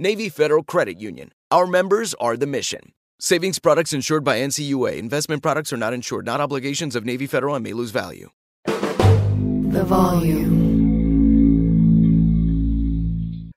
Navy Federal Credit Union. Our members are the mission. Savings products insured by NCUA. Investment products are not insured, not obligations of Navy Federal and may lose value. The volume.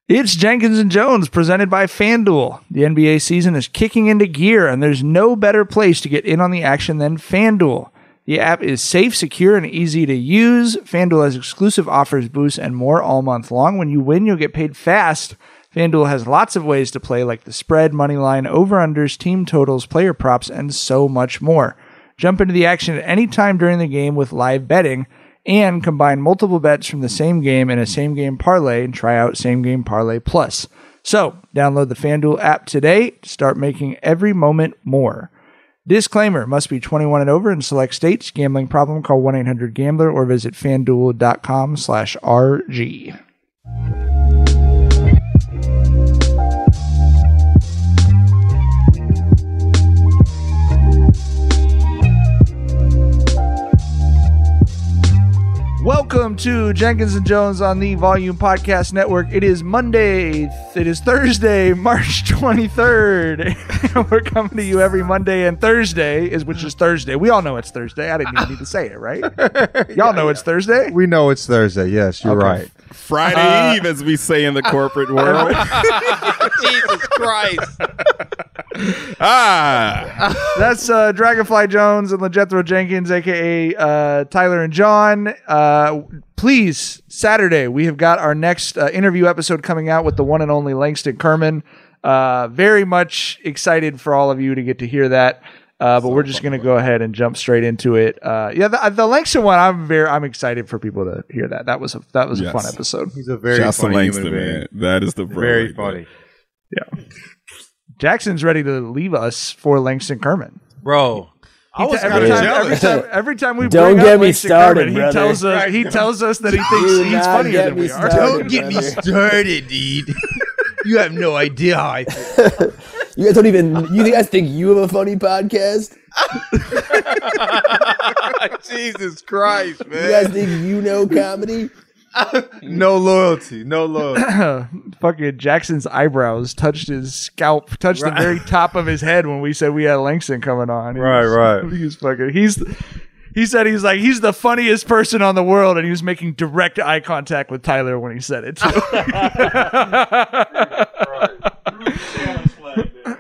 It's Jenkins and Jonez presented by FanDuel. The NBA season is kicking into gear, and there's no better place to get in on the action than FanDuel. The app is safe, secure, and easy to use. FanDuel has exclusive offers, boosts, and more all month long. When you win, you'll get paid fast. FanDuel has lots of ways to play, like the spread, money line, over-unders, team totals, player props, and so much more. Jump into the action at any time during the game with live betting and combine multiple bets from the same game in a same game parlay and try out same game parlay plus. So, download the FanDuel app today to start making every moment more. Disclaimer must be 21 and over in select states. Gambling problem, call 1-800-GAMBLER or visit fanduel.com slash RG. Welcome to Jenkins and Jonez on the Volume Podcast Network. It is Monday. It is Thursday, March 23rd. We're coming to you every Monday and Thursday, is which is Thursday. We all know it's Thursday. I didn't even need to say it, right? Y'all know it's Thursday. We know it's Thursday. Yes, you're Okay. right. Friday Eve, as we say in the corporate world. Jesus Christ. ah, That's uh, Dragonfly Jones and LeJethro Jenkins, aka uh, Tyler and John. Uh, please, Saturday we have got our next uh, interview episode coming out with the one and only Langston Kerman. Uh, very much excited for all of you to get to hear that. Uh, but we're just going to go ahead and jump straight into it. Uh, yeah, the, the Langston one, I'm very, I'm excited for people to hear that. That was a, that was a fun episode. He's a very Shouts funny Langston, human being. man. That is the bro Very right funny. Jackson's ready to leave us for Langston Kerman. Bro. I was every time, every time, every time we Don't bring get up me Langston started, Kerman, he tells us he tells us that he thinks Do he's funnier than me we are. started. Don't get me started, dude. you have no idea how I feel. You guys don't even. You guys think you have a funny podcast? Jesus Christ, man! You guys think you know comedy? No loyalty. No loyalty. Fucking Jackson's eyebrows touched his scalp, touched the very top of his head when we said we had Langston coming on. He Right, was- right. He's fucking. He's. He said he's like he's the funniest person on the world, and he was making direct eye contact with Tyler when he said it too.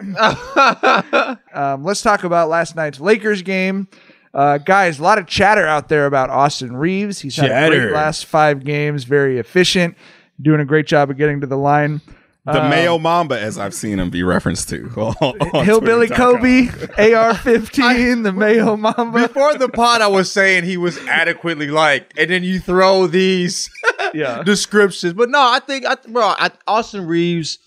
um, let's talk about last night's Lakers game. Uh, guys, a lot of chatter out there about Austin Reaves. He's had a great last five games, very efficient, doing a great job of getting to the line. The Mayo Mamba, as I've seen him be referenced to. Hillbilly Kobe, AR 15, the Mayo Mamba. Before the pod, I was saying he was adequately liked, and then you throw these Yeah. descriptions. But no, I think, I, bro, I, Austin Reaves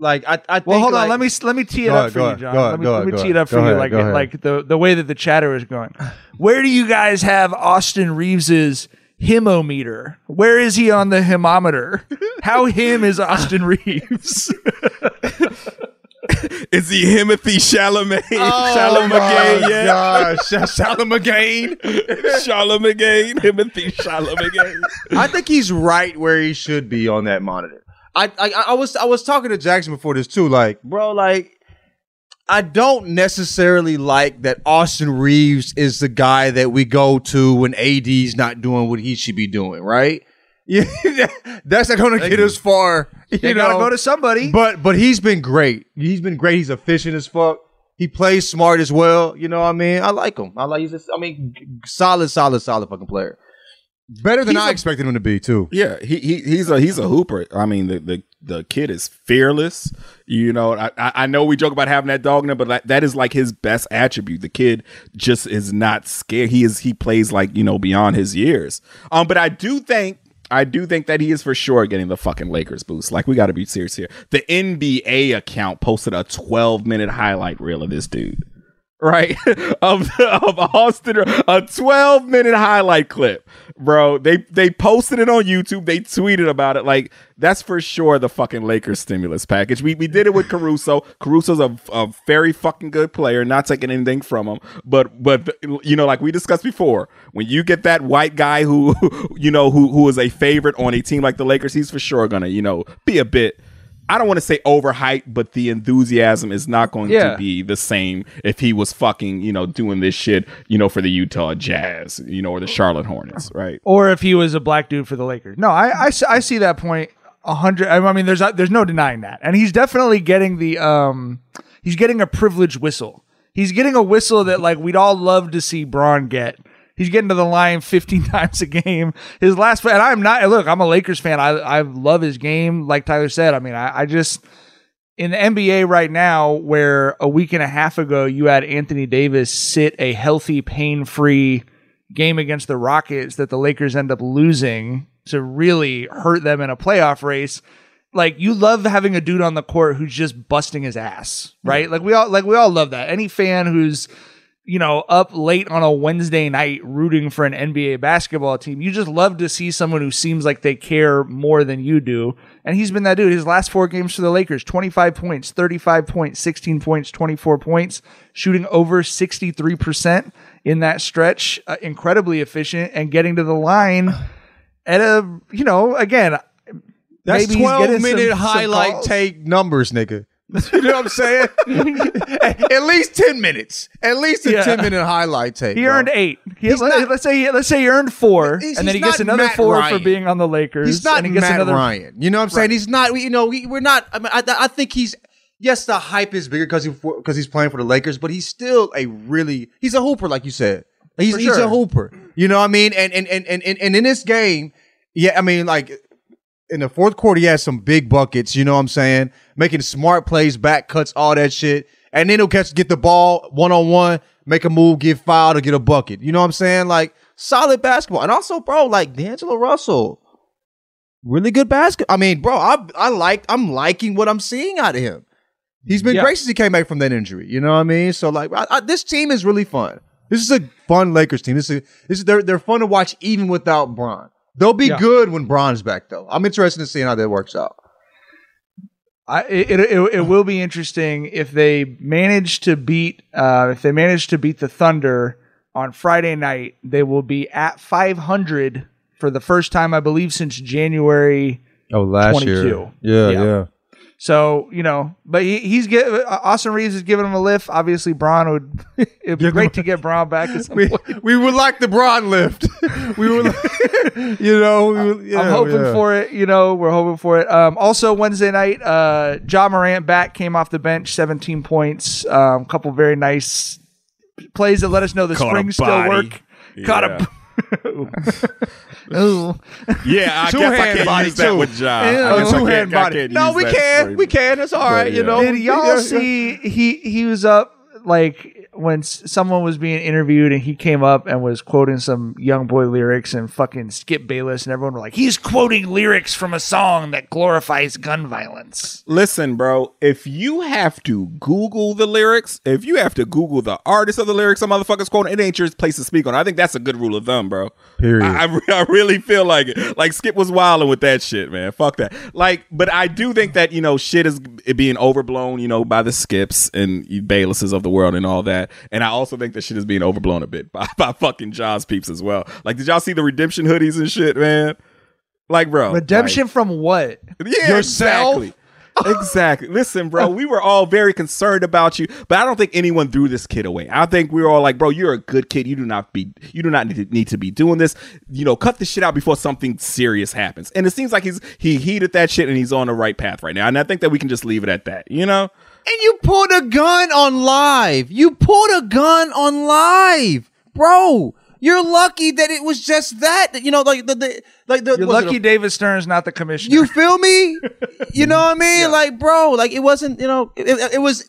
Like I, I think Well, hold like, on. Let me let me tee it up ahead, for you, John. ahead, let me, let me tee it up go for you, ahead, like ahead. like the the way that the chatter is going. Where do you guys have Austin Reaves's himometer? Where is he on the himometer? How him is Austin Reaves? Is he Timothy Chalamet? Oh Chalamet, my yeah. gosh, Charlemagne. Chalamet, Timothy Chalamet. I think he's right where he should be on that monitor. I, I I was I was talking to Jackson before this too. Like, bro, like I don't necessarily like that Austin Reaves is the guy that we go to when AD's not doing what he should be doing, right? Yeah, that's not going to get us far. You gotta know? go to somebody. But but he's been great. He's been great. He's efficient as fuck. He plays smart as well. You know what I mean? I like him. I like he's. Just, I mean, solid, solid, solid fucking player. Better than He's I a- expected him to be too. Yeah, he, he he's a he's a hooper. I mean, the the, the kid is fearless. You know, I I know we joke about having that dog in him, but that, that is like his best attribute. The kid just is not scared. He is he plays like you know beyond his years. Um, but I do think. I do think that he is for sure getting the fucking Lakers boost. Like we got to be serious here. The NBA account posted a 12 minute highlight reel of this dude. Right? of of Austin, a 12 minute highlight clip, bro. They they posted it on YouTube. They tweeted about it. Like that's for sure the fucking Lakers stimulus package. We we did it with Caruso. Caruso's a, a very fucking good player. Not taking anything from him, but but you know, like we discussed before, when you get that white guy who you know who who is a favorite on a team like the Lakers, he's for sure gonna you know be a bit. I don't want to say overhyped, but the enthusiasm is not going Yeah. to be the same if he was fucking, you know, doing this shit, you know, for the Utah Jazz, you know, or the Charlotte Hornets, right? or if he was a black dude for the Lakers. No, I I see that point a hundred. I mean, there's there's no denying that, and he's definitely getting the um he's getting a privileged whistle. He's getting a whistle that like we'd all love to see Bron get. He's getting to the line 15 times a game. His last, and I'm not. Look, I'm a Lakers fan. I I love his game. Like Tyler said, I mean, I, I just in the NBA right now, where a week and a half ago you had Anthony Davis sit a healthy, pain free game against the Rockets that the Lakers end up losing to really hurt them in a playoff race. Like you love having a dude on the court who's just busting his ass, right? Mm. Like we all like we all love that. Any fan who's you know up late on a Wednesday night rooting for an NBA basketball team, you just love to see someone who seems like they care more than you do. And he's been that dude. His last four games for the Lakers 25 points, 35 points, 16 points, 24 points, shooting over 63% in that stretch. Uh, incredibly efficient and getting to the line at a, you know, again, That's maybe he's getting 12 some- minute some highlight calls. take numbers, nigga. You know what I'm saying? At least 10 minutes. At least a Yeah. 10 minute highlight tape. He bro. earned eight. He, He's let, not- us say he, let's say he earned four, He's- and then he he's gets not another Matt four Ryan. for being on the Lakers. He's not and he gets Matt another, Ryan. You know what I'm saying? He's not. You know, we, we're not. I mean, I, I think he's. Yes, the hype is bigger because he because he's playing for the Lakers, but he's still a really. He's a hooper, like you said. He's For he's sure. a hooper. You know what I mean? And and and and and, and in this game, yeah, I mean, like in the fourth quarter, he has some big buckets. You know what I'm saying? Making smart plays, back cuts, all that shit. And then he'll catch, get the ball one on one, make a move, get fouled, or get a bucket. You know what I'm saying? Like solid basketball. And also, bro, like D'Angelo Russell, really good basketball. I mean, bro, I I like I'm liking what I'm seeing out of him. He's been Yeah. great since he came back from that injury. You know what I mean? So like, I, I, this team is really fun. This is a fun Lakers team. This is this is they're they're fun to watch even without Bron. They'll be Yeah. good when Bron's back though. I'm interested in seeing how that works out. I, it, it, it, it will be interesting if they manage to beat uh, if they manage to beat the Thunder on Friday night. They will be at 500 for the first time, I believe, since January. Oh, last 22. Yeah, Yeah. yeah. So you know, but he, he's get uh, Austin Reaves is giving him a lift. Obviously, Bron would. It'd be great to get Bron back at some We, point. we would like the Bron lift. we were, you know, we were, yeah, I'm hoping yeah. for it. You know, we're hoping for it. Um, also, Wednesday night, uh, Ja Morant back came off the bench, 17 points. A um, couple very nice plays that let us know the Caught springs still work. Caught a. Ooh. Yeah, I Two guess I can't body, use that too. with John. I Yeah, guess two can't- hand I body. can't No, we can. phrase. We can. It's all right. But, You yeah. know. Did y'all Yeah. see he he was up like when someone was being interviewed and he came up and was quoting some young boy lyrics and fucking Skip Bayless and everyone were like, he's quoting lyrics from a song that glorifies gun violence. Listen, bro, if you have to Google the lyrics, if you have to Google the artist of the lyrics some motherfuckers quoting, it ain't your place to speak on. I think that's a good rule of thumb, bro. Period. I, I, I really feel like it. Like Skip was wilding with that shit, man. Fuck that. Like, but I do think that, you know, shit is being overblown, you know, by the Skips and Baylesses of the world and all that. And I also think that shit is being overblown a bit by, by fucking Ja's peeps as well. Like, did y'all see the redemption hoodies and shit, man? Like, bro. Redemption from what? like- yeah, exactly. exactly. Listen, bro, we were all very concerned about you, but I don't think anyone threw this kid away. I think we were all like, bro, you're a good kid. You do not be you do not need to, need to be doing this. You know, cut this shit out before something serious happens. And it seems like he's he heeded that shit and he's on the right path right now. And I think that we can just leave it at that, you know? And you pulled a gun on live. You pulled a gun on live, bro. You're lucky that it was just that. You know, like the, the like the You're lucky a- David Stern's not the commissioner. you feel me? You know what I mean? Like, bro, like it wasn't. You know, it, it, it was.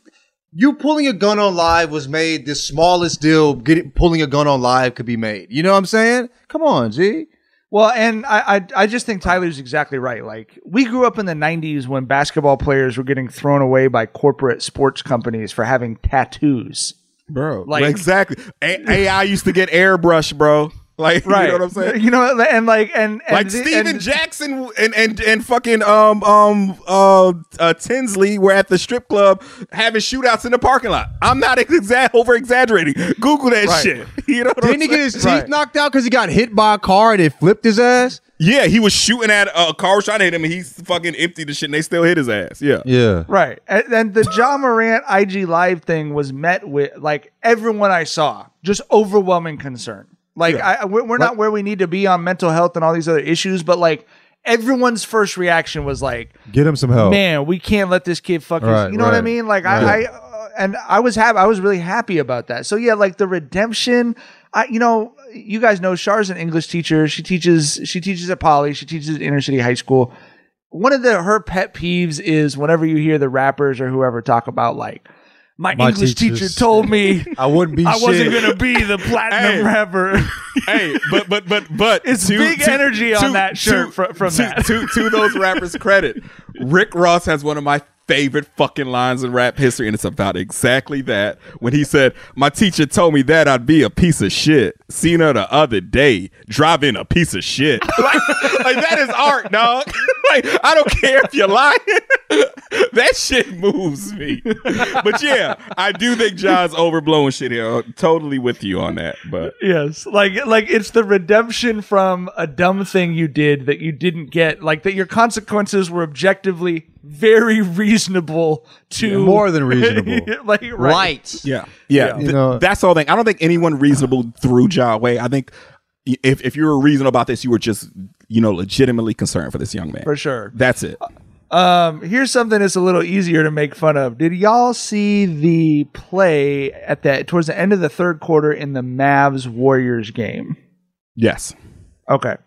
You pulling a gun on live was made the smallest deal. Getting pulling a gun on live could be made. You know what I'm saying? Come on, G. Well, and I, I I just think Tyler's exactly right. Like we grew up in the '90s when basketball players were getting thrown away by corporate sports companies for having tattoos. Bro. Like- exactly. A- AI used to get airbrush, bro. Like, you know what I'm saying? You know, and like and, and like and- Stephen Jackson and and and fucking um um uh, uh Tinsley were at the strip club having shootouts in the parking lot. I'm not exa- over exaggerating. Google that Right. shit. You know what Didn't I'm he get his teeth saying? knocked out because he got hit by a car and it flipped his ass? Yeah, he was shooting at a car was trying to hit him and he fucking emptied the shit and they still hit his ass. Yeah. Yeah. Right. And then the Ja Morant IG Live thing was met with like everyone I saw, just overwhelming concern. Like I, we're, we're not where we need to be on mental health and all these other issues, but like everyone's first reaction was like, Get him some help. man, we can't let this kid fuck. his-" Right, you know what I mean? Like right. I, I uh, and I was happy. I was really happy about that. So yeah, like the redemption. I, you know, you guys know Char's an English teacher. She teaches. She teaches at Poly. She teaches at inner city high school. One of the her pet peeves is whenever you hear the rappers or whoever talk about like. My, My English teacher told me I wouldn't be I wasn't gonna be the platinum Hey. rapper. hey, but but but but It's big energy on that shirt from to, that. To, to those rappers' credit, Rick Ross has one of my favorite fucking lines in rap history, and it's about exactly that. When he said, "My teacher told me that I'd be a piece of shit." Seen her the other day driving a piece of shit. like, like that is art, dog. like I don't care if you're lying. that shit moves me. But yeah, I do think John's overblowing shit here. Totally with you on that, but. Yes, like like it's the redemption from a dumb thing you did that you didn't get, like that your consequences were objectively very reasonable to Yeah, more than reasonable. like right. Right. Yeah, yeah. You th- know- that's the whole thing. I don't think anyone reasonable threw Ja away. I think if if you were reasonable about this, you were just you know legitimately concerned for this young man. for sure. That's it. Um, here's something that's a little easier to make fun of. Did y'all see the play at that towards the end of the third quarter in the Mavs Warriors game? Yes. Okay,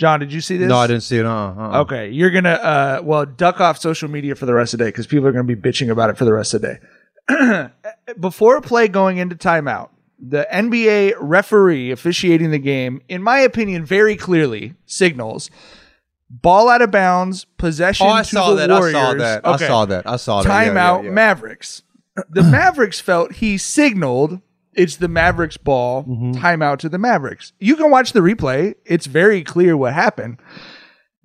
John, did you see this? No, I didn't see it. Uh, uh Okay, you're gonna uh well duck off social media for the rest of the day because people are gonna be bitching about it for the rest of the day. Before a play going into timeout, the NBA referee officiating the game, in my opinion, very clearly signals ball out of bounds, possession Oh, I to saw the that. Warriors. I saw that. Okay. I saw that. I saw that. Yeah, Timeout, yeah, yeah. Mavericks. The Mavericks felt he signaled it's the Mavericks ball, Mm-hmm. timeout to the Mavericks. You can watch the replay. It's very clear what happened.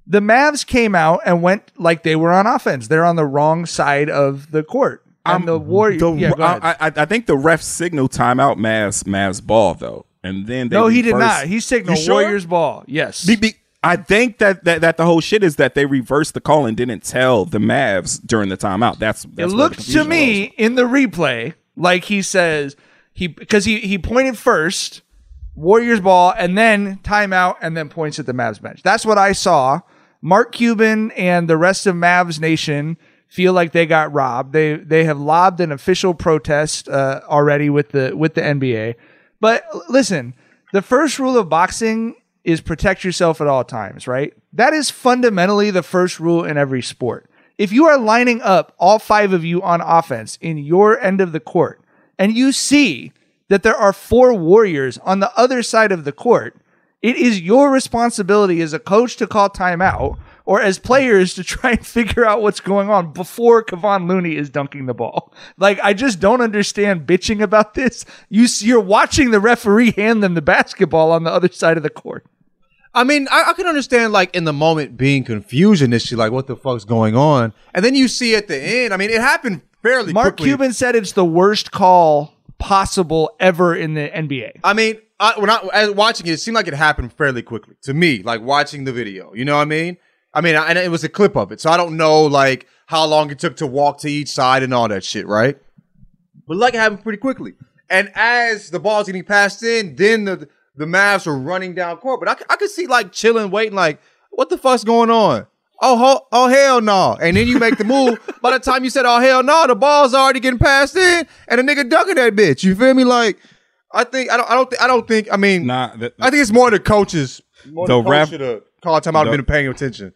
The Mavs came out and went like they were on offense. They're on the wrong side of the court. And the Warriors. The, yeah, go ahead. I, I, I think the ref signaled timeout Mavs Mavs ball though, and then they no, he did not. He signaled sure? Warriors ball. Yes. Be- be- I think that, that that the whole shit is that they reversed the call and didn't tell the Mavs during the timeout. That's, that's it looked to me arose. in the replay like he says he because he he pointed first Warriors ball and then timeout and then points at the Mavs bench. That's what I saw. Mark Cuban and the rest of Mavs Nation feel like they got robbed. They they have lobbed an official protest uh, already with the with the NBA. But listen, the first rule of boxing is protect yourself at all times, right? That is fundamentally the first rule in every sport. If you are lining up all five of you on offense in your end of the court and you see that there are four Warriors on the other side of the court, it is your responsibility as a coach to call timeout or as players to try and figure out what's going on before Kevon Looney is dunking the ball. Like, I just don't understand bitching about this. You, you're watching the referee hand them the basketball on the other side of the court. I mean, I, I can understand like in the moment being confusion shit, like what the fuck's going on, and then you see at the end. I mean, it happened fairly. Mark quickly. Cuban said it's the worst call possible ever in the NBA. I mean, I, when I as watching it, it seemed like it happened fairly quickly to me. Like watching the video, you know what I mean? I mean, I, and it was a clip of it, so I don't know like how long it took to walk to each side and all that shit, right? But like it happened pretty quickly. And as the ball's getting passed in, then the the Mavs were running down court. But I could see like chilling, waiting, like, what the fuck's going on? Oh, ho- oh hell no! And then you make the move. By the time you said, "Oh hell no," the ball's already getting passed in, and a nigga dunking that bitch. You feel me? Like, I think I don't. I don't. Think, I don't think. I mean, Nah, that, I think it's more the coaches. More The the, coach ref- should have called time out the- and been paying attention.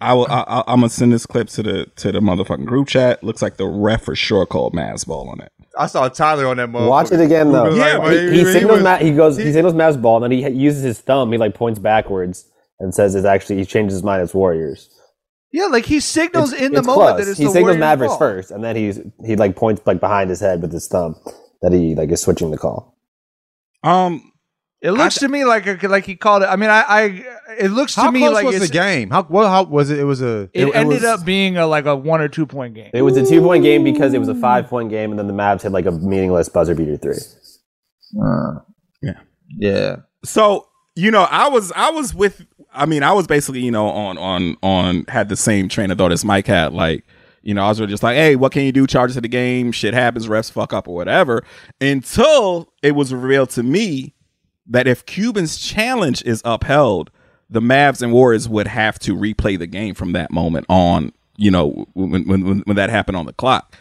I will. I, I, I'm gonna send this clip to the to the motherfucking group chat. Looks like the ref for sure called Mavs ball on it. I saw Tyler on that motherfucker. Watch it again though. Yeah, but he, he signals was- Ma- he goes he, signals Mavs ball, and then he uses his thumb. He like points backwards and says it's actually he changes his mind. It's Warriors. Yeah, like he signals It's- in the it's moment close. that it's he the signals Warriors' Mavericks ball. first, and then he's he like points like behind his head with his thumb that he like is switching the call. Um, It looks to me like a, like he called it. I mean, I, I it looks to me close like was it's, the game? How well? How was it? It was a. It, ended was- up being a like a one or two point game. It was a two point game because it was a five point game, and then the Mavs had like a meaningless buzzer beater three. yeah. Yeah. So you know, I was I was with. I mean, I was basically you know on on on had the same train of thought as Mike had. Like you know, I was really just like, hey, what can you do? Charges to the game. Shit happens. Refs fuck up or whatever. Until it was revealed to me that if Cuban's challenge is upheld, the Mavs and Warriors would have to replay the game from that moment on. You know, when when when, when that happened on the clock.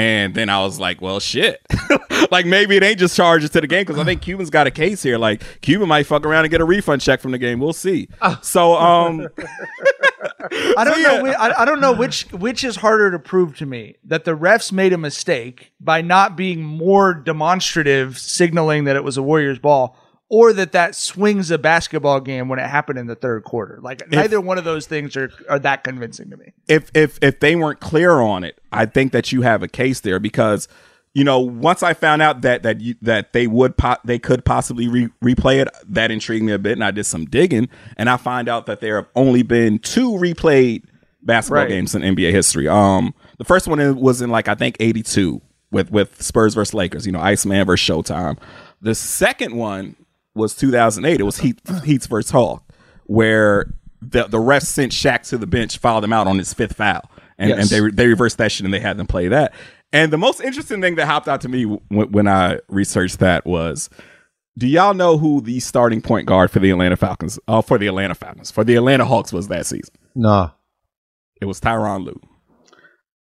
And then I was like, well, shit. like maybe it ain't just charges to the game because I think Cuban's got a case here. Like Cuban might fuck around and get a refund check from the game. We'll see. So um I don't So, know. yeah. Which, I, I don't know which which is harder to prove to me that the refs made a mistake by not being more demonstrative, signaling that it was a Warriors ball, or that that swings a basketball game when it happened in the third quarter. Like neither one of those things are are that convincing to me. if if if they weren't clear on it, I think that you have a case there because you know once I found out that that you, that they would po- they could possibly re- replay it, that intrigued me a bit, and I did some digging, and I find out that there have only been two replayed basketball Right. games in NBA history. Um, the first one was in like I think eighty two with with Spurs versus Lakers. You know, Iceman versus Showtime. The second one was two thousand eight. It was Heat Heats versus Hawk, where the the refs sent Shaq to the bench, fouled him out on his fifth foul, and, and they they reversed that shit and they had them play that. And the most interesting thing that hopped out to me when, when I researched that was, do y'all know who the starting point guard for the Atlanta Falcons? Oh, for the Atlanta Falcons, for the Atlanta Hawks was that season. Nah. It was Tyronn Lue.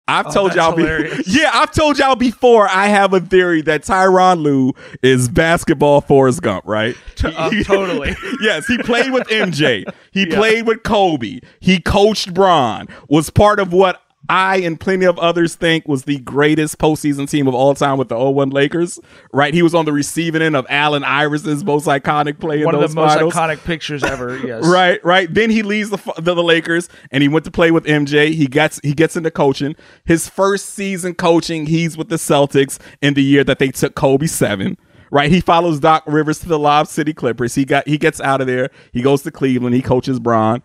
I've Oh, told y'all, be- yeah, I've told y'all before. I have a theory that Tyronn Lue is basketball Forrest Gump, right? Uh, totally. yes, he played with MJ. He played with Kobe. He coached Bron. Was part of what I and plenty of others think was the greatest postseason team of all time with the 01 Lakers. Right? He was on the receiving end of Allen Iverson's most iconic play in One of the most finals. iconic pictures ever. Yes. Right, right. Then he leaves the, the the Lakers and he went to play with MJ. He gets he gets into coaching. His first season coaching, he's with the Celtics in the year that they took Kobe seven. Right, he follows Doc Rivers to the Lob City Clippers. He got he gets out of there. He goes to Cleveland. He coaches Bron.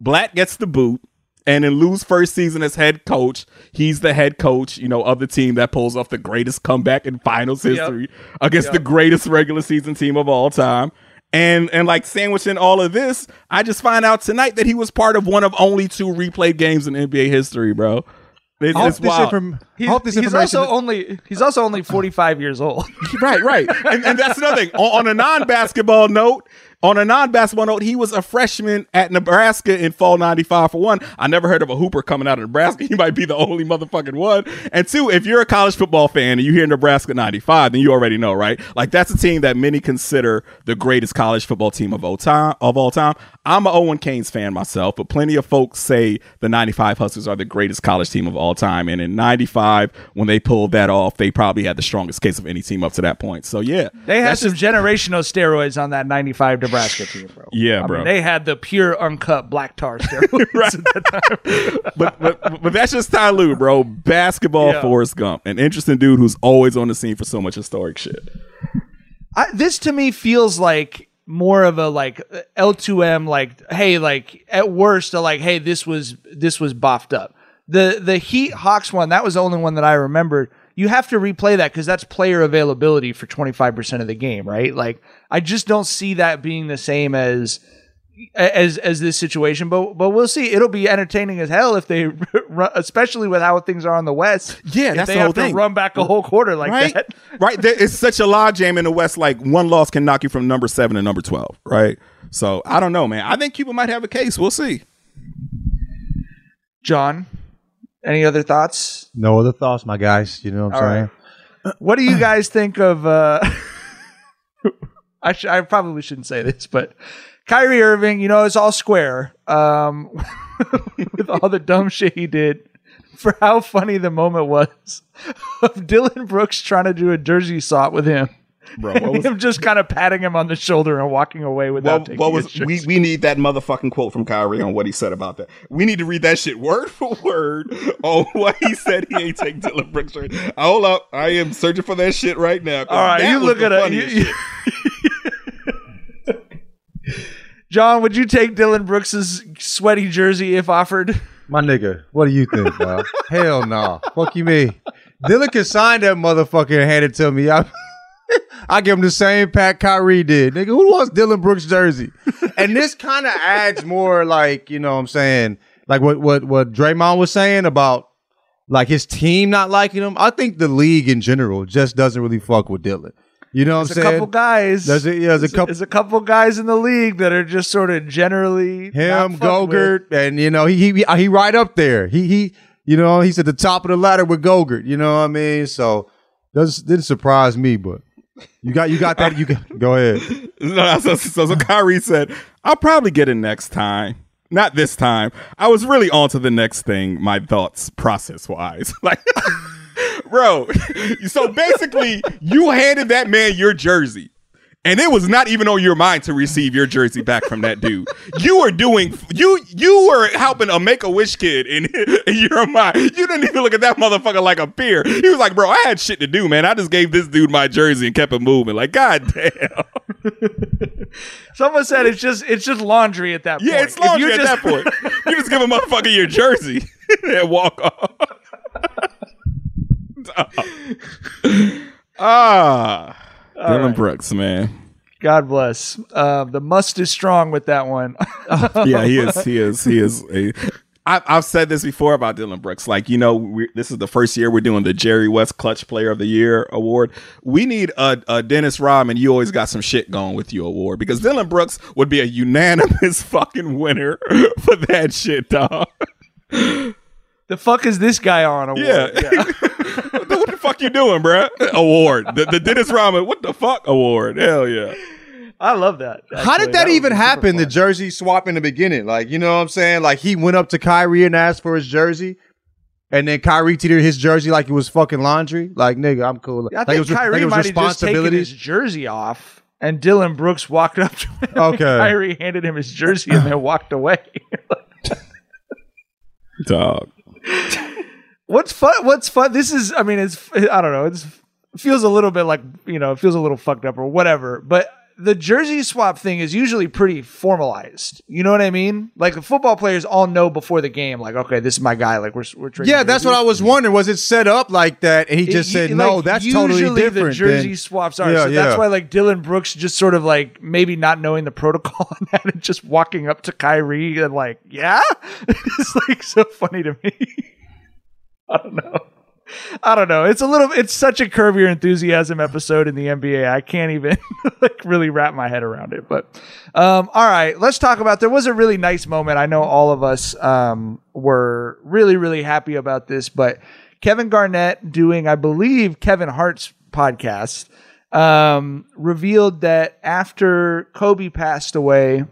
Black gets the boot. And in Lue's first season as head coach, he's the head coach, you know, of the team that pulls off the greatest comeback in finals history against the greatest regular season team of all time. And and like sandwiching all of this, I just find out tonight that he was part of one of only two replayed games in NBA history, bro. It's, I hope it's this, wild. inform- I He's, hope this he's information. also only he's also only 45 years old. right, right. And, and that's another thing. On, on a non-basketball note, on a non-basketball note, he was a freshman at Nebraska in fall 95 for one. I never heard of a hooper coming out of Nebraska. He might be the only motherfucking one. And two, if you're a college football fan and you hear Nebraska 95, then you already know, right? Like that's a team that many consider the greatest college football team of all time of all time. I'm a Owen Canes fan myself, but plenty of folks say the 95 Huskers are the greatest college team of all time. And in 95, when they pulled that off, they probably had the strongest case of any team up to that point. So, yeah. They had some generational steroids on that 95 Nebraska team, bro. Yeah, I mean, bro. they had the pure uncut black tar steroids at that time. but, but but that's just Ty Lue, bro. Basketball Yeah. Forrest Gump. An interesting dude who's always on the scene for so much historic shit. I, this to me feels like more of a like L2M like hey like at worst a like hey this was this was boffed up. The the Heat Hawks one that was the only one that I remembered. You have to replay that because that's player availability for 25% of the game, right? Like I just don't see that being the same as as as this situation, but but we'll see. It'll be entertaining as hell if they, run, especially with how things are on the West. Yeah, if that's they the have whole to thing. run back a whole quarter like right? that. right. There, it's such a log jam in the West. Like one loss can knock you from number seven to number twelve. Right. So I don't know, man. I think Cuba might have a case. We'll see. John, any other thoughts? No other thoughts, my guys. You know what I'm All saying? right. What do you guys think of? Uh, I sh- I probably shouldn't say this, but Kyrie Irving, you know, it's all square. Um, with all the dumb shit he did, for how funny the moment was of Dillon Brooks trying to do a jersey swap with him. Bro, and him just kind of patting him on the shoulder and walking away without What, taking what his was jersey. we? We need that motherfucking quote from Kyrie on what he said about that. We need to read that shit word for word on what he said. He ain't take Dillon Brooks. Shirt. Hold up, I am searching for that shit right now. All right, you was look at it. funniest You- shit. John, would you take Dillon Brooks's sweaty jersey if offered? My nigga, what do you think, bro? Hell no. Fuck you, me. Dillon can sign that motherfucker and hand it to me. I, I give him the same pack Kyrie did. Nigga, who wants Dillon Brooks jersey? And this kind of adds more like, you know what I'm saying, like what what what Draymond was saying about like his team not liking him. I think the league in general just doesn't really fuck with Dillon. You know what There's I'm a saying? couple guys. There's a, yeah, there's a couple There's a couple guys in the league that are just sort of generally him, not fucked with. Gogurt, and you know he he he right up there. He he you know he's at the top of the ladder with Gogurt. You know what I mean? So does didn't surprise me, but you got you got that. You can, go ahead. No, so, so, so Kyrie said, I'll probably get it next time. Not this time. I was really on to the next thing, my thoughts process wise. Like, bro, so basically, you handed that man your jersey. And it was not even on your mind to receive your jersey back from that dude. You were doing you you were helping a make a wish kid in, in your mind. You didn't even look at that motherfucker like a peer. He was like, bro, I had shit to do, man. I just gave this dude my jersey and kept it moving. Like, god damn. Someone said it's just it's just laundry at that point. Yeah, it's laundry at just- that point. You just give a motherfucker your jersey and walk off. ah, Dillon Brooks, man. God bless. Uh, the must is strong with that one. Yeah, he is. He is. He is. A, I, I've said this before about Dillon Brooks. Like, you know, we, this is the first year we're doing the Jerry West Clutch Player of the Year award. We need a, a Dennis Rodman. You always got some shit going with you award because Dillon Brooks would be a unanimous fucking winner for that shit, dog. the fuck is this guy on? Award? Yeah. What the fuck you doing, bruh? Award. The, the Dennis Rodman, what the fuck award? Hell yeah. I love that. How did that, would even be super happen? The jersey swap in the beginning, like you know what I'm saying? Like he went up to Kyrie and asked for his jersey, and then Kyrie treated his jersey like it was fucking laundry. Like nigga, I'm cool. I like think it was, like Kyrie it was might have just taken his jersey off, and Dillon Brooks walked up to him. Okay. and Kyrie handed him his jersey and then walked away. Dog. What's fun? What's fun? This is, I mean, it's, I don't know. It's, it feels a little bit like, you know, it feels a little fucked up or whatever. But the jersey swap thing is usually pretty formalized. You know what I mean? Like the football players all know before the game, like, okay, this is my guy. Like we're, we're trading Yeah, that's what I was wondering. Was it set up like that? And he just It- said, you- "No, like, that's totally usually different." The jersey than- swaps are. Yeah, so that's why like Dillon Brooks just sort of like maybe not knowing the protocol on that and just walking up to Kyrie and like, yeah, it's like so funny to me. I don't know. I don't know. It's a little. It's such a curb your enthusiasm episode in the NBA. I can't even like really wrap my head around it. But um, all right, let's talk about. There was a really nice moment. I know all of us um, were really really happy about this. But Kevin Garnett doing, I believe, Kevin Hart's podcast um, revealed that after Kobe passed away,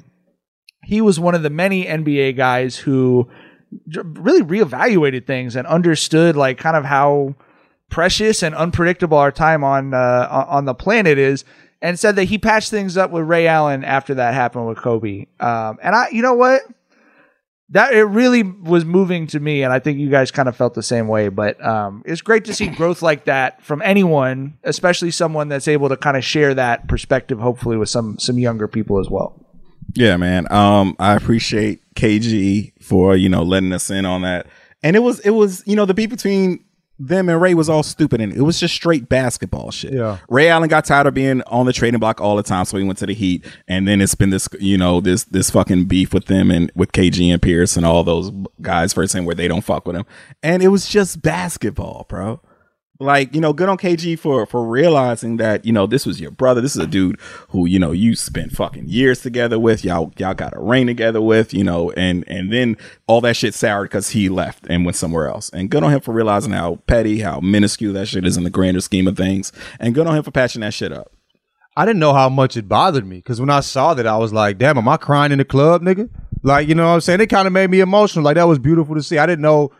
he was one of the many NBA guys who really reevaluated things and understood like kind of how precious and unpredictable our time on uh, on the planet is, and said that he patched things up with Ray Allen after that happened with Kobe. Um, and I, you know what, that it really was moving to me, and I think you guys kind of felt the same way. But um, it's great to see growth like that from anyone, especially someone that's able to kind of share that perspective, hopefully with some some younger people as well. Yeah, man. Um, I appreciate KG for you know letting us in on that. And it was it was you know the beef between them and Ray was all stupid and it was just straight basketball shit. Yeah. Ray Allen got tired of being on the trading block all the time, so he went to the Heat, and then it's been this you know this this fucking beef with them and with KG and Pierce and all those guys for saying where they don't fuck with him, and it was just basketball, bro. Like you know, good on KG for for realizing that you know this was your brother. This is a dude who you know you spent fucking years together with. Y'all y'all got a ring together with. You know, and and then all that shit soured because he left and went somewhere else. And good on him for realizing how petty, how minuscule that shit is in the grander scheme of things. And good on him for patching that shit up. I didn't know how much it bothered me because when I saw that, I was like, damn, am I crying in the club, nigga? Like, you know what I'm saying? It kind of made me emotional. Like, that was beautiful to see. I didn't know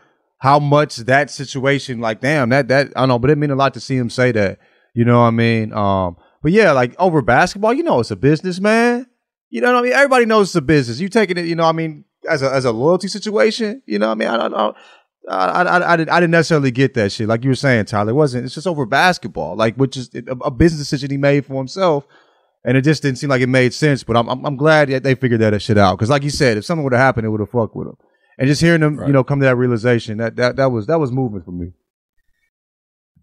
how much that situation, like, damn, that, that, I don't know, but it meant a lot to see him say that. You know what I mean? Um, but yeah, like over basketball, you know, it's a business, man. You know what I mean? Everybody knows it's a business. You taking it, you know, I mean, as a as a loyalty situation. You know, what I mean, I don't know. I, I, I, didn't, I didn't necessarily get that shit. Like you were saying, Tyler, it wasn't. It's just over basketball, like which is a, a business decision he made for himself, and it just didn't seem like it made sense. But I'm I'm, I'm glad that they figured that shit out because, like you said, if something would have happened, it would have fucked with him. And just hearing them, you know, come to that realization that that that was that was movement for me.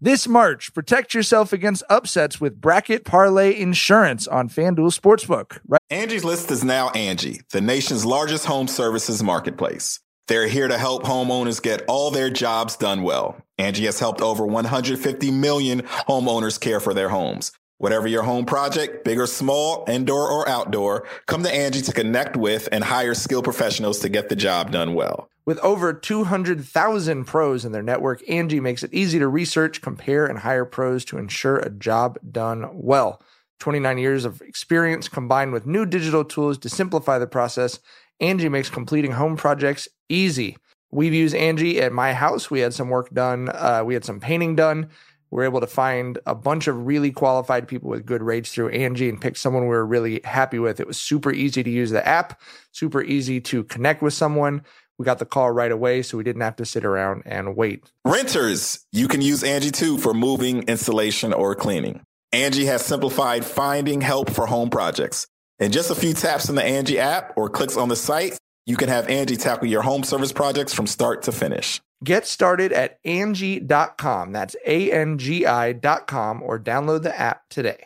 This March, protect yourself against upsets with Bracket Parlay Insurance on FanDuel Sportsbook. Right? Angie's List is now Angie, the nation's largest home services marketplace. They're here to help homeowners get all their jobs done well. Angie has helped over 150 million homeowners care for their homes. Whatever your home project, big or small, indoor or outdoor, come to Angie to connect with and hire skilled professionals to get the job done well. With over 200,000 pros in their network, Angie makes it easy to research, compare, and hire pros to ensure a job done well. 29 years of experience combined with new digital tools to simplify the process, Angie makes completing home projects easy. We've used Angie at my house. We had some work done, uh, we had some painting done. We were able to find a bunch of really qualified people with good rates through Angie and pick someone we were really happy with. It was super easy to use the app, super easy to connect with someone. We got the call right away, so we didn't have to sit around and wait. Renters, you can use Angie too for moving, installation, or cleaning. Angie has simplified finding help for home projects. In just a few taps in the Angie app or clicks on the site, you can have Angie tackle your home service projects from start to finish. Get started at Angie.com. That's A-N-G-I dot com or download the app today.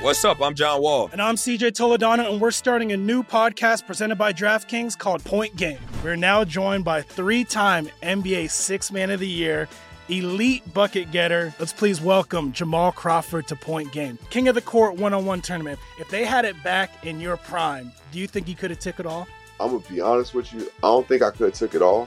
What's up? I'm John Wall. And I'm CJ Toledano, and we're starting a new podcast presented by DraftKings called Point Game. We're now joined by three time NBA Six Man of the Year, elite bucket getter. Let's please welcome Jamal Crawford to Point Game, King of the Court one on one tournament. If they had it back in your prime, do you think you could have took it all? I'm gonna be honest with you. I don't think I could have took it all,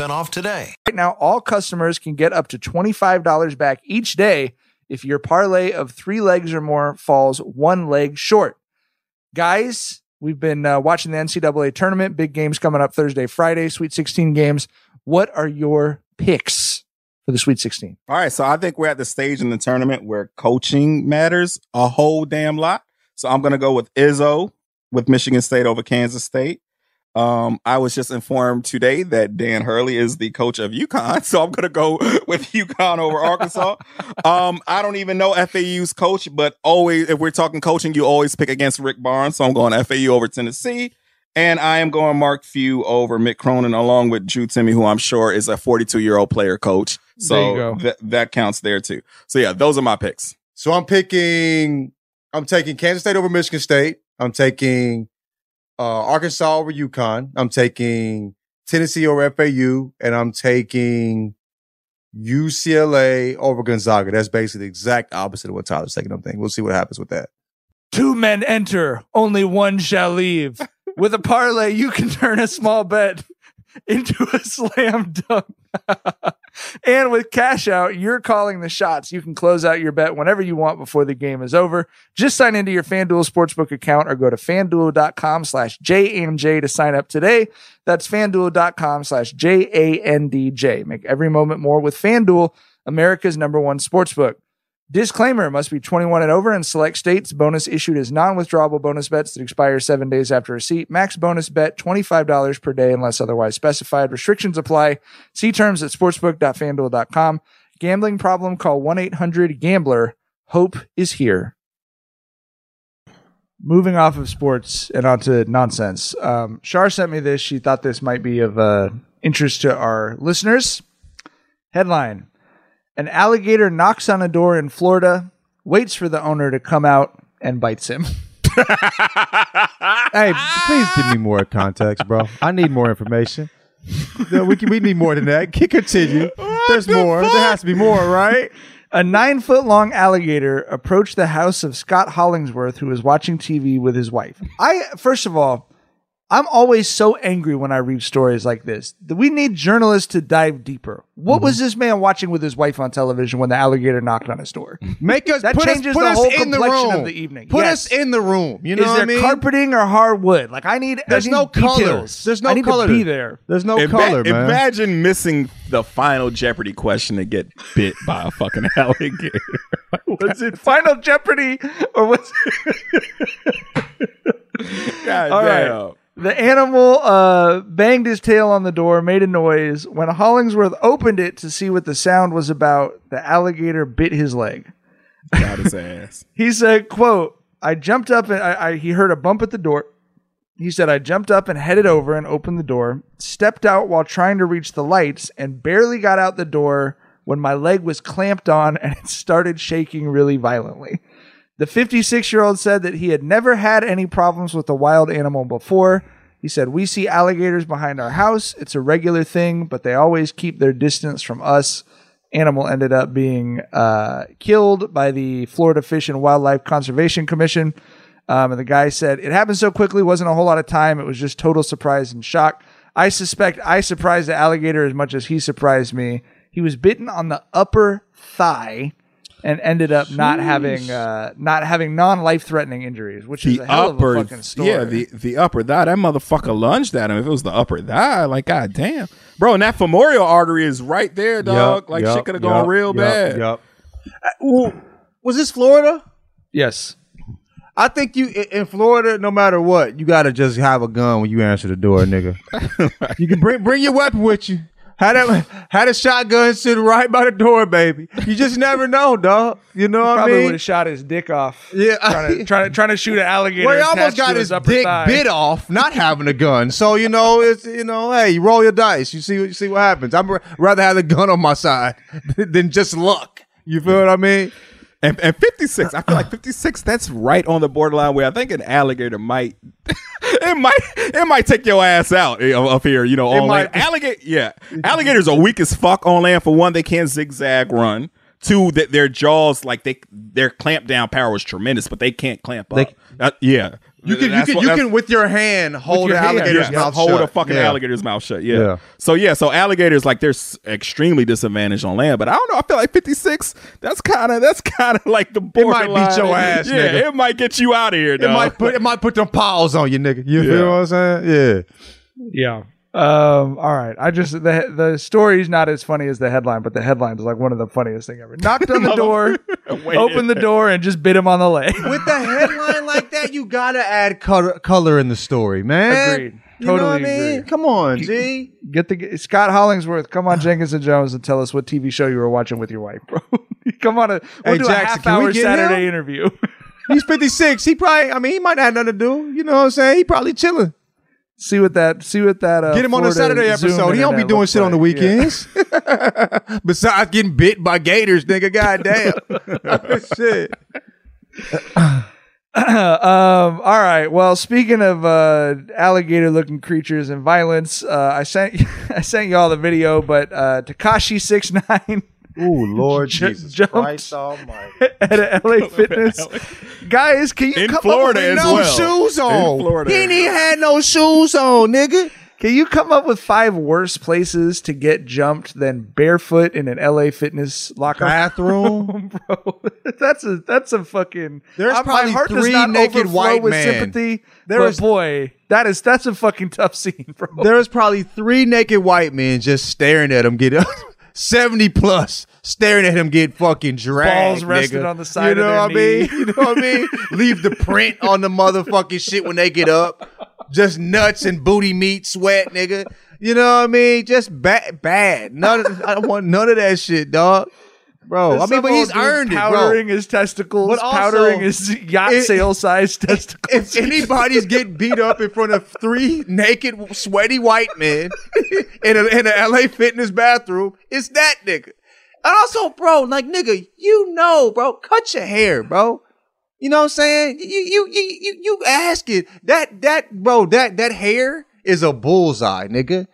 off today. Right now, all customers can get up to $25 back each day if your parlay of three legs or more falls one leg short. Guys, we've been uh, watching the NCAA tournament. Big games coming up Thursday, Friday, Sweet 16 games. What are your picks for the Sweet 16. All right, so I think we're at the stage in the tournament where coaching matters a whole damn lot. So I'm going to go with Izzo with Michigan State over Kansas State. Um, I was just informed today that Dan Hurley is the coach of UConn, so I'm going to go with UConn over Arkansas. um, I don't even know FAU's coach, but always if we're talking coaching, you always pick against Rick Barnes, so I'm going FAU over Tennessee. And I am going Mark Few over Mick Cronin, along with Drew Timme, who I'm sure is a 42 year old player coach. So you that that counts there too. So yeah, those are my picks. So I'm picking. I'm taking Kansas State over Michigan State. I'm taking uh, Arkansas over UConn. I'm taking Tennessee over FAU, and I'm taking UCLA over Gonzaga. That's basically the exact opposite of what Tyler's taking. I'm thinking. We'll see what happens with that. Two men enter, only one shall leave. With a parlay, you can turn a small bet into a slam dunk. and with cash out, you're calling the shots. You can close out your bet whenever you want before the game is over. Just sign into your FanDuel Sportsbook account or go to fanduel.com slash JANJ to sign up today. That's fanduel.com slash J-A-N-D-J. Make every moment more with FanDuel, America's number one sportsbook. Disclaimer must be 21 and over in select states. Bonus issued as non withdrawable bonus bets that expire seven days after receipt. Max bonus bet $25 per day unless otherwise specified. Restrictions apply. See terms at sportsbook.fanduel.com. Gambling problem? Call 1 800 Gambler. Hope is here. Moving off of sports and onto nonsense. Um, Shar sent me this. She thought this might be of uh, interest to our listeners. Headline An alligator knocks on a door in Florida, waits for the owner to come out, and bites him. hey, please give me more context, bro. I need more information. No, we can, we need more than that. Can continue. There's more. There has to be more, right? A nine foot long alligator approached the house of Scott Hollingsworth, who was watching TV with his wife. I, first of all, I'm always so angry when I read stories like this. We need journalists to dive deeper. What mm-hmm. was this man watching with his wife on television when the alligator knocked on his door? Make us that put us- changes put the us know in the complexion room. of the evening. Put Yes. us in the room. You know Is what there I mean? carpeting or hardwood? Like I need. There's I need no color. details. There's no I need color. to be there. There's no Ima- color, man. Imagine missing the final Jeopardy question to get bit by a fucking alligator. was it Final Jeopardy or was God All right. The animal uh, banged his tail on the door, made a noise. When Hollingsworth opened it to see what the sound was about, the alligator bit his leg. Got his ass. He said, quote, I jumped up and I, I, he heard a bump at the door. He said, I jumped up and headed over and opened the door, stepped out while trying to reach the lights, and barely got out the door when my leg was clamped on and it started shaking really violently. The 56 year old said that he had never had any problems with a wild animal before. He said, We see alligators behind our house. It's a regular thing, but they always keep their distance from us. Animal ended up being uh, killed by the Florida Fish and Wildlife Conservation Commission. Um, and the guy said, It happened so quickly, wasn't a whole lot of time. It was just total surprise and shock. I suspect I surprised the alligator as much as he surprised me. He was bitten on the upper thigh and ended up not having uh, not having non life threatening injuries, which is The a hell upper, of a fucking story. yeah, the the upper that That motherfucker lunged at him. If it was the upper thigh, like god damn, bro, and that femoral artery is right there, dog. Yup, like yup, shit could have gone real yup, bad. Yep. Uh, ooh, was this Florida? yes. I think you in in Florida, no matter what, you gotta just have a gun when you answer the door, nigga. you can bring bring your weapon with you. Had a had a shotgun sitting right by the door, baby. You just never know, dog. You know what I Probably mean? would have shot his dick off. Yeah, trying to, trying to trying to shoot an alligator. Well, he almost got his upper dick thigh. bit off, not having a gun. So you know, it's you know, hey, you roll your dice. You see, you see what happens. I'd rather have the gun on my side than just luck. You feel what I mean? And, and 56, I feel like 56, that's right on the borderline where I think an alligator might, it might, it might take your ass out eh, up here, you know, on land. Alligator, yeah. Alligators are weak as fuck on land. For one, they can't zigzag run. Two, that their jaws, like they, their clamp down power is tremendous, but they can't clamp up. Uh, yeah. You can, you can, what- you can with your hand hold your the hand, alligator's yeah, mouth hold shut. a fucking Yeah. alligator's mouth shut. Yeah. Yeah. So yeah, so alligators like they're s- extremely disadvantaged on land, but I don't know. I feel like fifty six. That's kind of that's kind of like the It borderline. might beat your ass, Yeah, nigga. it might get you out of here. It might put it might put them paws on you, nigga. You Yeah. feel what I'm saying? Yeah. Yeah. Um, all right. I just the the story's not as funny as the headline, but the headline is like one of the funniest thing ever. Knocked on the door, opened the door, and just bit him on the leg. With the headline like that, you gotta add color, color in the story, man. Agreed. You know what I Totally mean? agree. Come on, G. Get the Scott Hollingsworth. Come on, Jenkins and Jonez, and tell us what TV show you were watching with your wife, bro. come on, a we'll Hey, do Jackson, a half-hour Saturday him? interview. He's 56. He probably, I mean, he might not have nothing to do. You know what I'm saying? He probably chilling. See what that. See what that. Uh, Get him on a Florida Saturday Zoom episode. He don't be internet doing looks shit on the like. Yeah. weekends. Besides getting bit by gators, nigga. Goddamn. shit. um, all right. Well, speaking of uh, alligator-looking creatures and violence, uh, I sent I sent y'all the video, but uh, Tekashi six nine. Ooh, Lord Ju- Jesus jumped Christ Almighty. at a LA Fitness. Guys, can you In come Florida up with as no well. shoes on. Florida he ain't even had no shoes on, nigga. Can you come up with five worse places to get jumped than barefoot in an LA Fitness locker Bathroom. bro? That's a that's a fucking. There's uh, probably my heart does three not naked overflow white with men. sympathy. There but is- boy, that is that's a fucking tough scene, bro. There's probably three naked white men just staring at him get 70 plus staring at him get fucking dragged. Balls resting nigga. on the side you know what I mean? You know what I mean? Leave the print on the motherfucking shit when they get up. Just nuts and booty meat sweat, nigga. You know what I mean? Just bad, bad. None. Of, I don't want none of that shit, dog. Bro, I mean, but he's earned it, bro. powdering his testicles, But also, powdering his yacht it- sale size testicles. If anybody's getting beat up in front of three naked, sweaty white men in a in a LA fitness bathroom, it's that nigga. And also, bro, like nigga, you know, bro, cut your hair, bro. You know what I'm saying? You you you you, you ask it. That that bro, that that hair is a bullseye, nigga.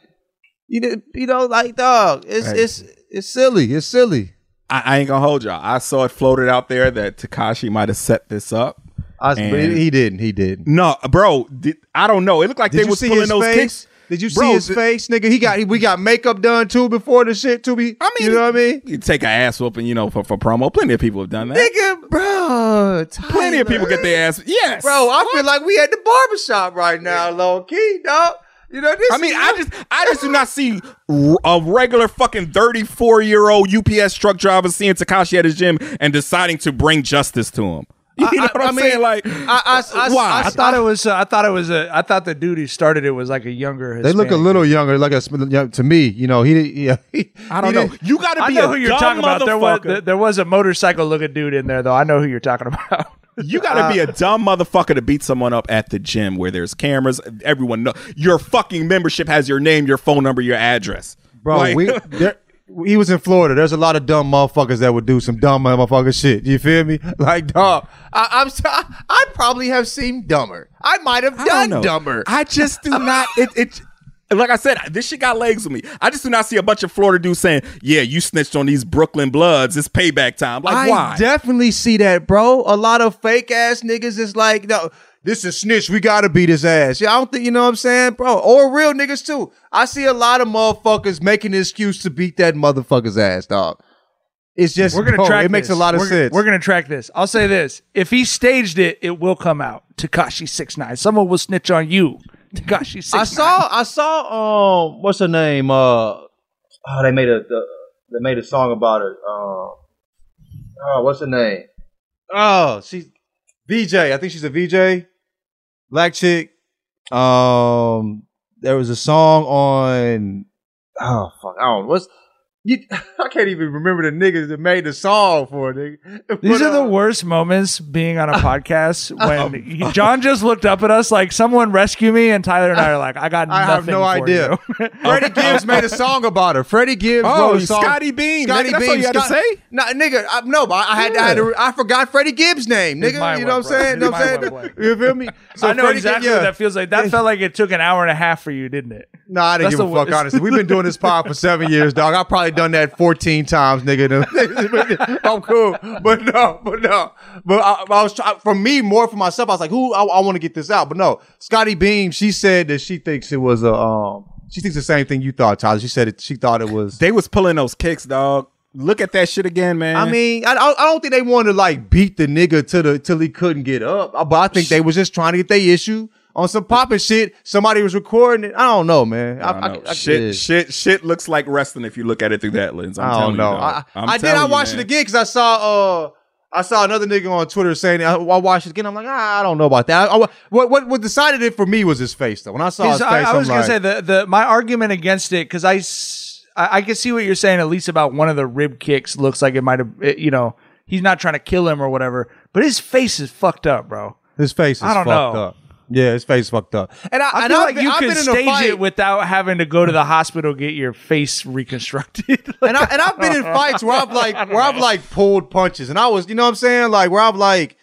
You know, you know, like dog, it's Hey. it's it's silly. It's silly. I, I ain't gonna hold y'all. I saw it floated out there that Tekashi might have set this up. I, And- but he didn't. He didn't. No, bro. Did, I don't know. It looked like Did they you was see pulling his those face? kicks. Did you see his th- face, nigga? He got he, we got makeup done too before the shit to Be I mean, you know what I mean, You take an ass whooping, you know, for, for promo. Plenty of people have done that. nigga, bro. Plenty of people get their ass. Yes, bro. I feel like we at the barbershop right now, low key, dog. You know this. I mean, I just, I just do not see a regular fucking thirty-four year old UPS truck driver seeing Tekashi at his gym and deciding to bring justice to him. You know what I'm saying? Like, I, I, I, why? I thought it was. Uh, I thought it was. A, I thought the dude who started it was like a younger. They look a little younger, like a young- to me. You know, he, he, he I don't he know. You got to I be know a who you're talking about. There was there was a motorcycle looking dude in there though. I know who you're talking about. You got to be a uh, dumb motherfucker to beat someone up at the gym where there's cameras. Everyone know your fucking membership has your name, your phone number, your address, bro. Like- we, there, he was in Florida. There's a lot of dumb motherfuckers that would do some dumb motherfucker shit. You feel me? Like, dog, I, I'm. so- I probably have seemed dumber. I might have done dumber. I just do not. It, it. Like I said, this shit got legs with me. I just do not see a bunch of Florida dudes saying, "Yeah, you snitched on these Brooklyn Bloods. It's payback time." Like, why? I why? definitely see that, bro. A lot of fake ass niggas is like, no, this is snitch. We gotta beat his ass. Yeah, I don't think you know what I'm saying, bro. Or real niggas too. I see a lot of motherfuckers making an excuse to beat that motherfucker's ass, dog. It's just We're gonna bro, track. It makes a lot of we're, sense. We're gonna track this. I'll say this: if he staged it, it will come out. Tekashi six nine. Someone will snitch on you. Six I saw, I saw, um, what's her name? Uh, oh, they made a, the, they made a song about her. Um, oh, what's her name? Oh, she's VJ. I think she's a VJ, black chick. Um, there was a song on. Oh fuck, I don't. What's you? I can't even remember the niggas that made the song for it. Nigga. These But, are the uh, worst moments being on a podcast when he- John just looked up at us like, "Someone rescue me!" and Tyler and I are like, "I got I have no idea. Freddie Gibbs made a song about her. Freddie Gibbs Oh, wrote a song. Scotty Beam. Scotty Nigga, that's all Beam. you had to Scott- say? Nah, nigga, I, no, but I had, I had to, I forgot Freddie Gibbs' name, nigga. You know what I'm saying? You know what I'm saying? You feel me? So I know Freddie exactly Gibbs- what that feels like. That felt like it took an hour and a half for you, didn't it? No, I didn't That's give a fuck. Honestly, we've been doing this pod for seven years, dog. I've probably done that fourteen times, nigga. I'm cool, but no, but no, but I, I was trying, for me more for myself. I was like, who? I, I want to get this out, but no. Scotty Beam, she said that she thinks it was a. um She thinks the same thing you thought, Tyler. She said it. She thought it was. They was pulling those kicks, dog. Look at that shit again, man. I mean, I, I I don't think they wanted to like beat the nigga to the till he couldn't get up, Uh, but I think they was just trying to get their issue on some popping shit. Somebody was recording it. I don't know, man. I, I don't know. I- I- shit, yeah. shit, shit looks like wrestling if you look at it through that lens. I'm I don't know. you, dog. I, I'm I did. I you, watched man. it again because I saw. uh I saw another nigga on Twitter saying I, I watched it again. I'm like, ah, I don't know about that. I, I- what what what decided it for me was his face though. When I saw his His- face, I, I I'm was gonna like, say the the my argument against it because I, I can see what you're saying at least about one of the rib kicks looks like it might have you know he's not trying to kill him or whatever, but his face is fucked up, bro. his face is I don't fucked know. up. Yeah, his face fucked up. And I, I and feel I've like been- you I've can been in a stage fight- it without having to go to the hospital get your face reconstructed. and I and I've been in fights where I've like where I've like pulled punches, and I was, you know what I'm saying, like where I've like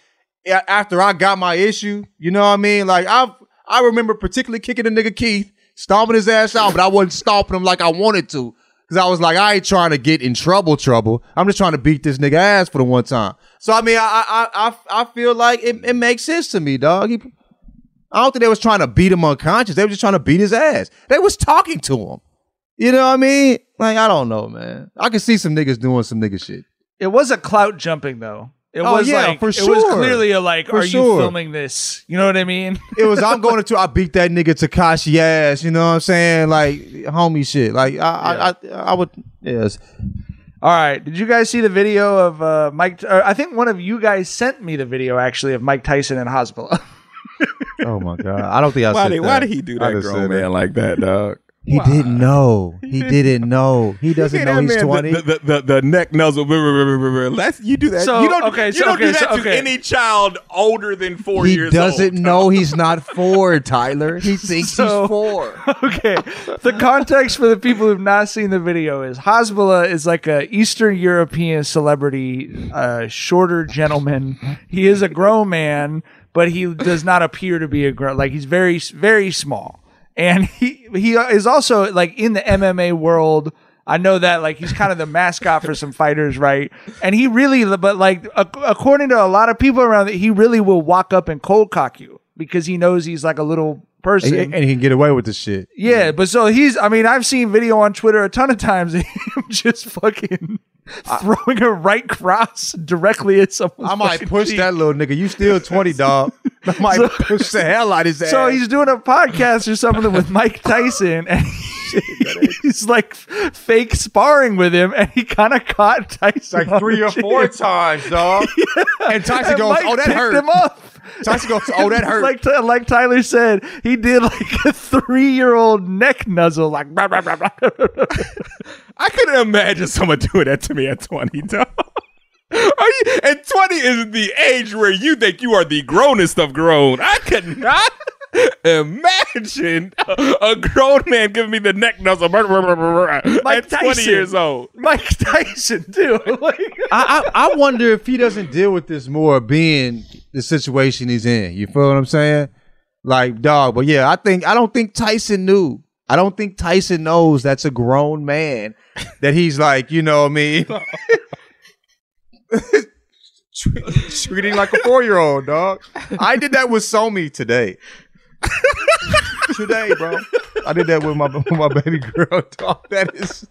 a- after I got my issue, you know what I mean, like I've I remember particularly kicking a nigga Keith, stomping his ass out, but I wasn't stomping him like I wanted to. Cause I was like, I ain't trying to get in trouble, trouble. I'm just trying to beat this nigga ass for the one time. So I mean, I I I, I feel like it, it makes sense to me, dog. He, I don't think they was trying to beat him unconscious. They were just trying to beat his ass. They was talking to him. You know what I mean? Like, I don't know, man. I can see some niggas doing some nigga shit. it was a clout jumping though. It Oh, was yeah, like for it was clearly a like, For are you filming this? You know what I mean? It was I'm going to I beat that nigga Tekashi ass. You know what I'm saying? Like homie shit. Like I I, I I would yes. All right. Did you guys see the video of uh, Mike? Or I think one of you guys sent me the video actually of Mike Tyson and Hasbulla. Oh my god. I don't think I Why said did, that. why did he do I that just grown said man it. like that, dog? He didn't know. He didn't know. He doesn't know he's 20. The, the, the, the neck nuzzle. That's you do that. So, you don't. okay, you so- don't okay, do that so- to okay. any child older than four he years He doesn't old. know he's not four, Tyler. He thinks So- he's four. okay. The context for the people who've not seen the video is Hasbulla is like a Eastern European celebrity, uh, shorter gentleman. He is a grown man, but he does not appear to be a grown. Like he's very, very small, and he he is also like in the MMA world. I know that like he's kind of the mascot for some fighters, right? And he really, but like ac- according to a lot of people around, he really will walk up and cold cock you because he knows he's like a little person. And, and he can get away with this shit. Yeah, but so he's. I mean, I've seen video on Twitter a ton of times of him just fucking throwing a right cross directly at someone. I might push that little nigga. You still 20, dog. I might So- push the hell out of his ass. So he's doing a podcast or something with Mike Tyson, and he's like fake sparring with him, and he kind of caught Tyson like three or four times, dog. And Tyson And goes, Mike "Oh, that hurt." him up. Tyson goes, "Oh, that hurt." like like Tyler said, he did like a three year old neck nuzzle, like. Blah, blah, blah. I couldn't imagine someone doing that to me at 20, dog. Are you, and 20 is the age where you think you are the grownest of grown. I could not imagine a, a grown man giving me the neck nuzzle Mike at 20 Tyson. years old. Mike Tyson too. Like, I, I I wonder if he doesn't deal with this more being the situation he's in. You feel what I'm saying? Like dog, but yeah, I think I don't think Tyson knew. I don't think Tyson knows that's a grown man. That he's like, you know what I mean? Treating like a four year old, dog. I did that with Somi today. Today, bro. I did that with my with my baby girl, dog. That is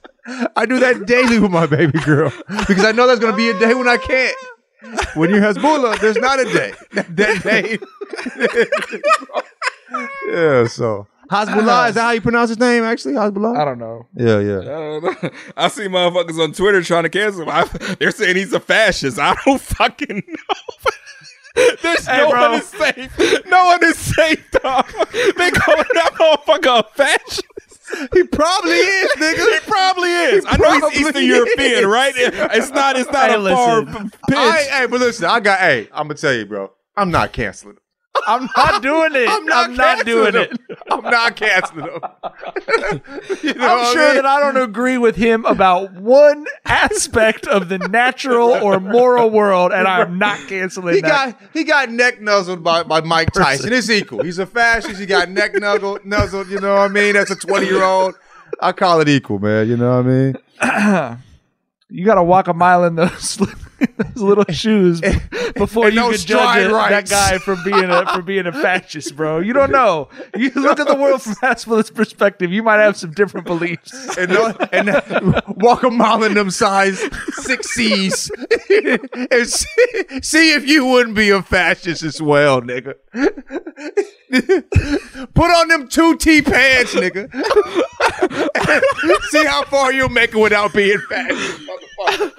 I do that daily with my baby girl. Because I know there's gonna be a day when I can't. When you're Hezbollah, there's not a day. That, that day. yeah, so Hezbollah, is that how you pronounce his name actually? Hezbollah? I don't know. Yeah, yeah. I don't know. I see motherfuckers on Twitter trying to cancel him. I, they're saying he's a fascist. I don't fucking know. There's Hey, no bro. one is safe. No one is safe, dog. They calling that motherfucker a fascist. He probably is, nigga. He probably is. I know he's Eastern is. European, right? It's not. It's not Hey, a far listen. p- pitch. I, hey, but listen, I got hey, I'm gonna tell you, bro. I'm not canceling. Him. I'm not doing it. I'm not, not doing canceling it. I'm not canceling him. You know I'm what I sure mean? that I don't agree with him about one aspect of the natural or moral world, and I'm not canceling He that. got he got neck nuzzled by, by Mike Tyson. It's equal. He's a fascist. He got neck nuzzled, nuzzled. You know what I mean? That's a 20 year old. I call it equal, man. You know what I mean? you got to walk a mile in those, those little shoes before and you no can judge stride it, that guy for being a for being a fascist, bro. You don't know. You look at the world from Hasbulla's perspective. You might have some different beliefs. And, no, and walk a mile in them size six C's. and see, see if you wouldn't be a fascist as well, nigga. Put on them two T pants, nigga. see how far you'll make it without being fat, motherfucker.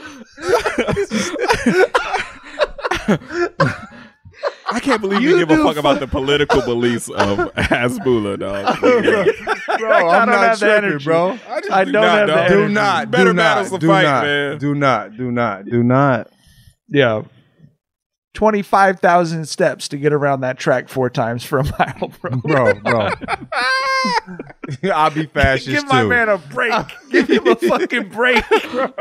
I can't believe you, give a fuck about the political beliefs of Hasbulla, dog. bro, I'm don't not have the tripping, energy. bro. I just I do don't not, have the dog. Do energy. not, Better do not, battles to do fight, not, man. Do not, do not, do not. Yeah. 25,000 steps to get around that track four times for a mile, bro. Bro, bro. I'll be fascist Give too. my man a break. Give him a fucking break. bro.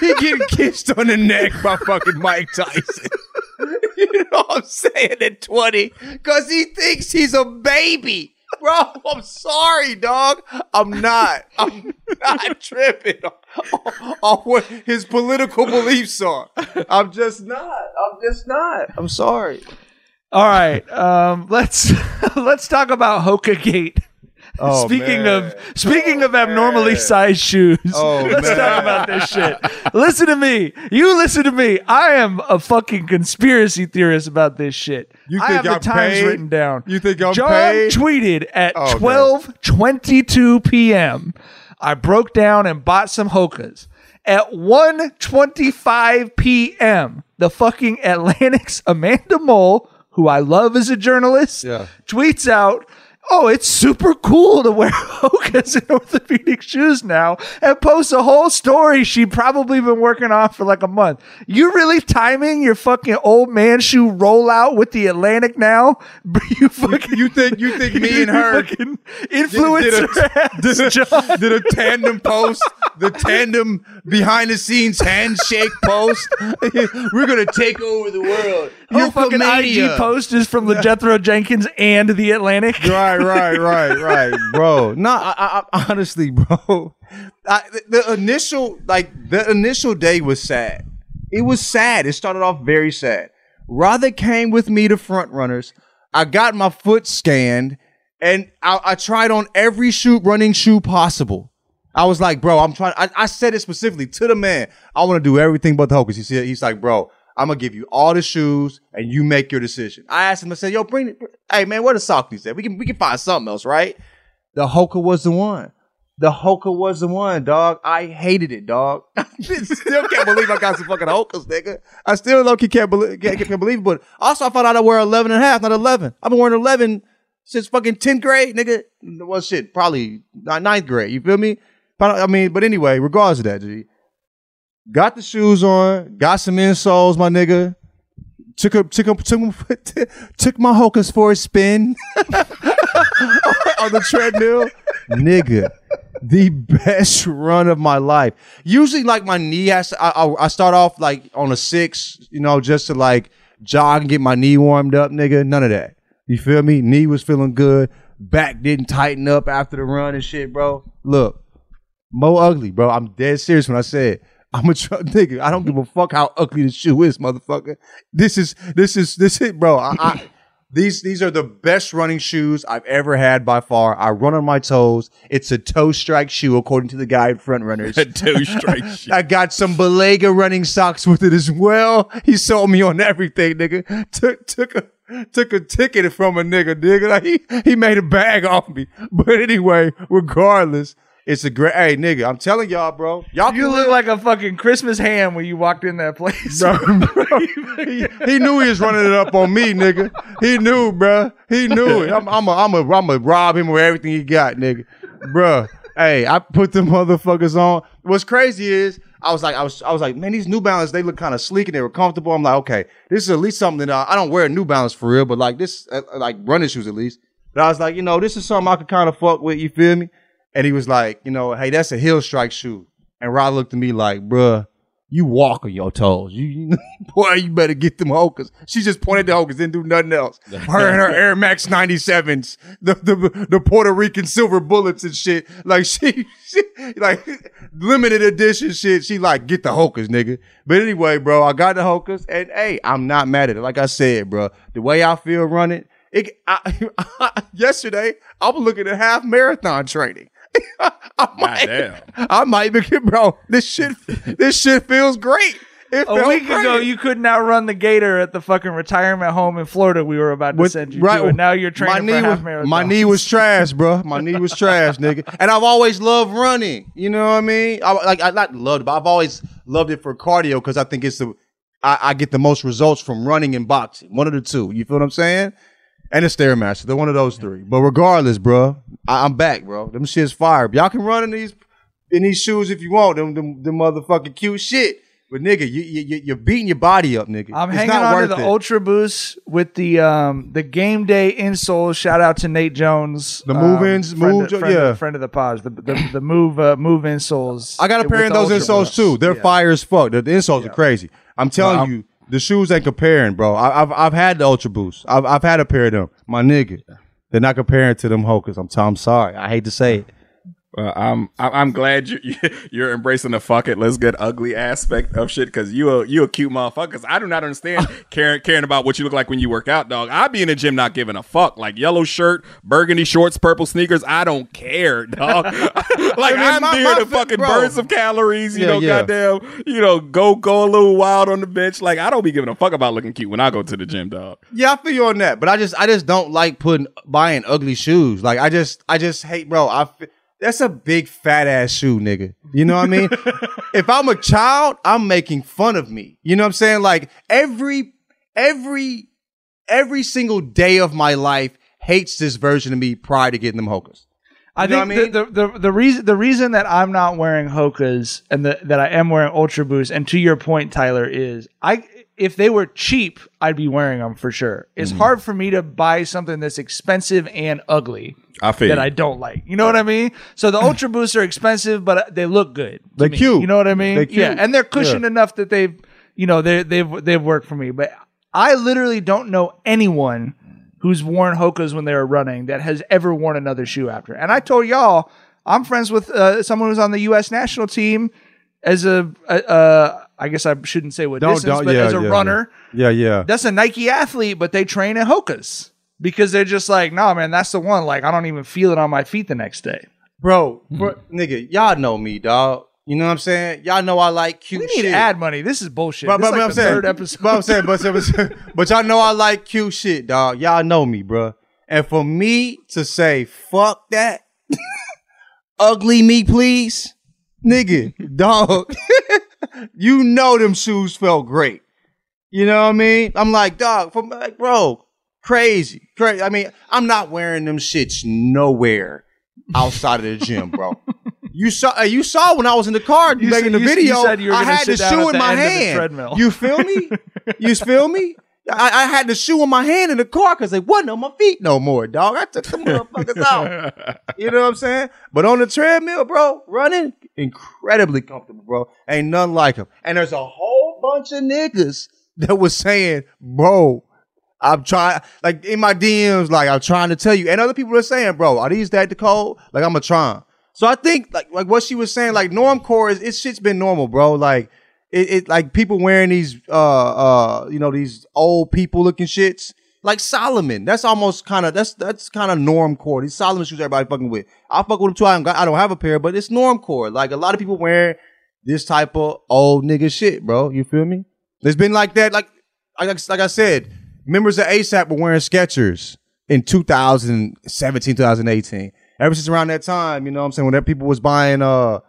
he getting kissed on the neck by fucking Mike Tyson. you know what I'm saying? At 20, because he thinks he's a baby. Bro, I'm sorry, dog. I'm not. I'm not tripping on, on what his political beliefs are. I'm just not. I'm just not. I'm sorry. All right. Um, let's let's talk about Hoka Gate. Oh, speaking man. of speaking of abnormally oh, sized shoes, Oh, let's man. talk about this shit. listen to me. You listen to me. I am a fucking conspiracy theorist about this shit. You I think have the I'm times paid? written down. You think I'm John paid? tweeted at Oh, twelve twenty two p.m. I broke down and bought some Hokas. At 1.25 p.m., the fucking Atlantic's Amanda Mull, who I love as a journalist, Yeah. tweets out, Oh, it's super cool to wear Hokas and orthopedic shoes now, and posts a whole story she probably been working on for like a month. You really timing your fucking old man shoe rollout with the Atlantic now? You fucking You think you think me and her influencer did a, ass, John. did a tandem post, the tandem behind the scenes handshake post. We're gonna take over the world. Oh, Your fucking IG post is from the Jethro Jenkins and the Atlantic. Right, right, right, right, bro. No, I, I, honestly, bro. I, the, the initial, like, the initial day was sad. It was sad. It started off very sad. Rather came with me to front runners. I got my foot scanned, and I, I tried on every shoe running shoe possible. I was like, bro, I'm trying. I, I said it specifically to the man. I want to do everything but the Hokas. He said, he's like, bro, I'm gonna give you all the shoes, and you make your decision. I asked him. I said, yo, bring it. Hey, man, where the Saucony's at? We can we can find something else, right? The Hoka was the one. The Hoka was the one, dog. I hated it, dog. I still can't believe I got some fucking Hokas, nigga. I still low key can't believe can't, can't believe it. But also, I found out I wear 11 and a half, not 11. I've been wearing 11 since fucking 10th grade, nigga. Well, shit, probably ni- ninth grade. You feel me? But I mean, but anyway, regardless of that, G. Got the shoes on, got some insoles, my nigga. Took a, took a, took, took my Hokas for a spin on the treadmill. Nigga, the best run of my life. Usually, like my knee has to, I, I, I start off like on a six, you know, just to like jog and get my knee warmed up, nigga. None of that. You feel me? Knee was feeling good. Back didn't tighten up after the run and shit, bro. Look, Mo ugly, bro. I'm dead serious when I said I'm a tr- nigga. I don't give a fuck how ugly the shoe is, motherfucker. This is this is this is bro. I, I these these are the best running shoes I've ever had by far. I run on my toes. It's a toe strike shoe, according to the guy at Front Runners. A toe strike shoe. I got some Balega running socks with it as well. He sold me on everything, nigga. Took took a took a ticket from a nigga, nigga. Like he he made a bag off me. But anyway, regardless, it's a great. Hey, nigga, I'm telling y'all, bro. Y'all You look like a fucking Christmas ham when you walked in that place. Bro, bro, he, he knew he was running it up on me, nigga. He knew, bro. He knew it. I'm, I'm a, I'm a, I'm a rob him with everything he got, nigga. Bro, hey, I put the motherfuckers on. What's crazy is I was like, I was, I was like, man, these New Balance they look kind of sleek and they were comfortable. I'm like, okay, this is at least something that I, I don't wear New Balance for real, but like this, uh, like running shoes at least. But I was like, you know, this is something I could kind of fuck with. You feel me? And he was like, you know, hey, that's a heel strike shoe. And Rod looked at me like, bruh, you walk on your toes. You, you boy, you better get them Hokas. She just pointed to Hokas, didn't do nothing else. Her and her Air Max 97s, the, the the Puerto Rican silver bullets and shit. Like she, she like limited edition shit. She like get the Hokas, nigga. But anyway, bro, I got the Hokas, and hey, I'm not mad at it. Like I said, bro, the way I feel running, it. I, yesterday, I was looking at half marathon training. I might, damn. I might be, bro. This shit, this shit feels great. It A felt week ago, you couldn't outrun the gator at the fucking retirement home in Florida. We were about to With- send you to, and now you're training my for a knee half was, marathon. My knee was trash, bro. My knee was trash, nigga. And I've always loved running. You know what I mean? I, like I not loved, it, but I've always loved it for cardio because I think it's the I, I get the most results from running and boxing. One of the two. You feel what I'm saying? And the stairmaster. They're one of those three. But regardless, bro, I, I'm back, bro. Them shit's fire. Y'all can run in these in these shoes if you want. Them them, them motherfucking cute shit. But nigga, you, you you- you're beating your body up, nigga. I'm It's hanging not on to the it. Ultra Boost with the um the game day insoles. Shout out to Nate Jones, The um, move-ins, friend move- friend yeah. Friend of the pods. The the, the move uh, move insoles. I got a pair of those Ultra insoles Boost. too. They're Yeah. fire as fuck. The, the insoles are crazy. I'm telling I'm- you, the shoes ain't comparing, bro. I, I've I've had the Ultra Boost. I've I've had a pair of them. My nigga, they're not comparing to them Hokers. I'm t- I'm sorry. I hate to say it. Well, I'm I'm glad you you're embracing the fuck it, let's get ugly aspect of shit because you a you a cute motherfucker. 'Cause I do not understand caring caring about what you look like when you work out, dog. I be in the gym not giving a fuck. Like yellow shirt, burgundy shorts, purple sneakers. I don't care, dog. like mean, I'm my- there my to fucking bro. burn some calories. You Yeah, know, yeah. goddamn. You know, go go a little wild on the bench. Like I don't be giving a fuck about looking cute when I go to the gym, dog. Yeah, I feel you on that, but I just I just don't like putting buying ugly shoes. Like I just I just hate, bro. I that's a big fat ass shoe, nigga. You know what I mean? if I'm a child, I'm making fun of me. You know what I'm saying? Like every every every single day of my life hates this version of me prior to getting them hokas. I think what the, the, the, the reason the reason that I'm not wearing Hokas and the, that I am wearing Ultra Boost, and to your point, Tyler, is I if they were cheap, I'd be wearing them for sure. It's Mhm. hard for me to buy something that's expensive and ugly I that. I don't like. You know what I mean? So the Ultra Boosts are expensive, but they look good. They're me. cute. You know what I mean? Yeah, and they're cushioned Yeah. enough that they've you know they they've they've worked for me. But I literally don't know anyone who's worn Hokas when they were running that has ever worn another shoe after. And I told y'all, I'm friends with uh, someone who's on the U.S. national team as a, uh, uh, I guess I shouldn't say what Don't- distance, don't- but yeah, as a yeah, runner, Yeah, yeah. that's a Nike athlete, but they train in Hokas because they're just like, nah, man, that's the one. Like, I don't even feel it on my feet the next day. Bro, hmm. bro nigga, y'all know me, dog. You know what I'm saying? Y'all know I like cute We need shit. ad money. This is bullshit. But, this but, is like but I'm the saying, third episode. but I'm saying, but, but, but y'all know I like cute shit, dog. Y'all know me, bro. And for me to say fuck that, ugly me, please, nigga, dog. You know them shoes felt great. You know what I mean? I'm like, dog, for like, bro, crazy, crazy. I mean, I'm not wearing them shits nowhere outside of the gym, bro. You saw, you saw when I was in the car You making said- the you- you video. said you were I had the shoe in the my end of the hand. You feel me? you feel me? I, I had the shoe in my hand in the car because they wasn't on my feet no more, dog. I took the motherfuckers out. You know what I'm saying? But on the treadmill, bro, running incredibly comfortable, bro. Ain't nothing like him. And there's a whole bunch of niggas that was saying, bro, I'm trying, like in my DMs, like I'm trying to tell you. And other people are saying, bro, are these that the cold? Like I'm a trying. So I think, like, like what she was saying, like normcore is, it shit's been normal, bro. Like it, it like people wearing these, uh, uh, you know, these old people looking shits. Like Salomon, that's almost kind of that's that's kind of norm core. These Salomon shoes everybody fucking with. I fuck with them too. I don't, I don't have a pair, but it's norm core. Like a lot of people wearing this type of old nigga shit, bro. You feel me? It's been like that. Like like, like I said, members of ASAP were wearing Skechers in 2017, 2018. Ever since around that time, you know what I'm saying, when people was buying uh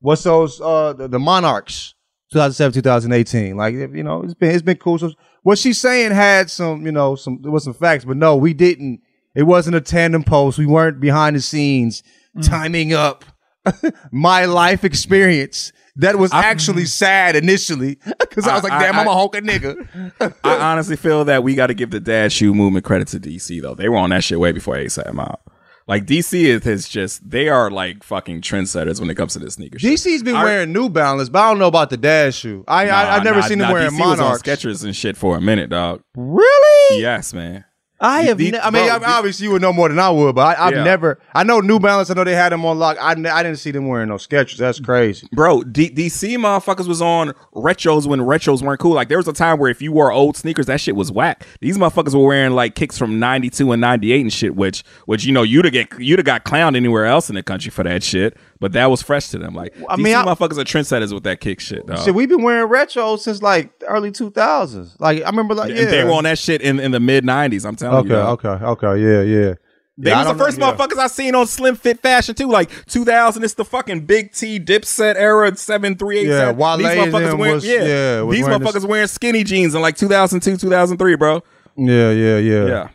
what's those uh the, the Monarchs 2007, 2018. Like you know, it's been it's been cool. So what she's saying had some, you know, some there was some facts, but no, we didn't. It wasn't a tandem post. We weren't behind the scenes mm. timing up my life experience. That was actually sad initially because I was like, "Damn, I- I'm a Hulk nigga." I honestly feel that we got to give the dad shoe movement credit to DC though. They were on that shit way before ASAP out. Like DC is, is just they are like fucking trendsetters when it comes to this sneaker. shit. DC's been I- wearing New Balance, but I don't know about the Dash shoe. I, I Nah, I've never nah, seen nah, him wearing DC was on Skechers and shit for a minute, dog. Really? Yes, man. I have. The- ne- I mean, bro, I- obviously you would know more than I would, but I, I've Yeah. never. I know New Balance. I know they had them on lock. I, I didn't see them wearing no Skechers. That's crazy. Bro, D- DC motherfuckers was on retros when retros weren't cool. Like there was a time where if you wore old sneakers, that shit was whack. These motherfuckers were wearing like kicks from '92 and '98 and shit, which which you know you'd have get you'd have got clowned anywhere else in the country for that shit. But that was fresh to them. Like I DC mean, I- motherfuckers are trendsetters with that kick shit. Dog. Shit, we've been wearing retros since like early two thousands. Like I remember, like yeah, And they were on that shit in, in the mid '90s. I'm telling Okay, you. dog. okay, okay, yeah, yeah. They Yeah, was the don't know, first yeah. motherfuckers I seen on slim fit fashion too. Like 2000, it's the fucking big T dipset era, seven three eight. Yeah, Wale these motherfuckers them wearing was- yeah, yeah, was these wearing motherfuckers this- wearing skinny jeans in like 2002, 2003, bro. Yeah, yeah, yeah. Yeah.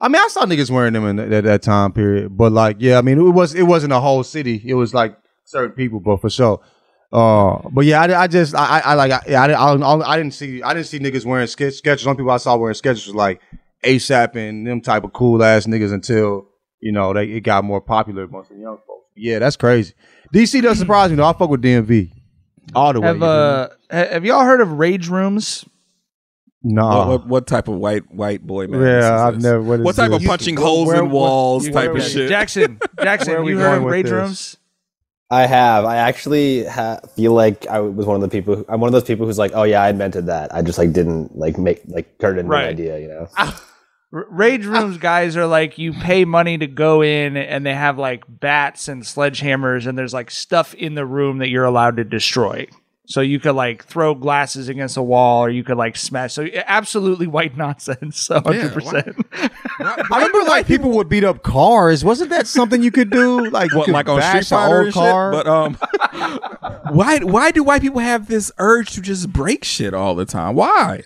I mean, I saw niggas wearing them in that, that, that time period, but like, yeah, I mean, it was it wasn't a whole city. It was like certain people, but for sure. Uh, but yeah, I, I just I, I, I like I, yeah, I, didn't- I, I, I didn't see I didn't see niggas wearing sketch Skechers. Some people I saw wearing Skechers was like ASAP and them type of cool ass niggas until you know they it got more popular amongst the young folks. Yeah, that's crazy. DC doesn't surprise me though. I fuck with DMV all the way. Have uh, have y'all heard of rage rooms? no, What, what, what type of white white boy man? Yeah, I've never- what is What type this? of punching Where- holes where- in walls what- type where- of shit? Jackson, Jackson, Where you heard of rage this? rooms? I have. I actually ha- feel like I was one of the people. Who, I'm one of those people who's like, oh yeah, I invented that. I just like didn't like make like turn it into Right. an idea. You know. R- Rage rooms guys are like you pay money to go in and they have like bats and sledgehammers and there's like stuff in the room that you're allowed to destroy. So you could like throw glasses against a wall or you could like smash. So absolutely white nonsense. a hundred percent. I remember like people would beat up cars. Wasn't that something you could do? Like What, like on Street bash Fighter old and shit? car? But um, why why do white people have this urge to just break shit all the time? Why?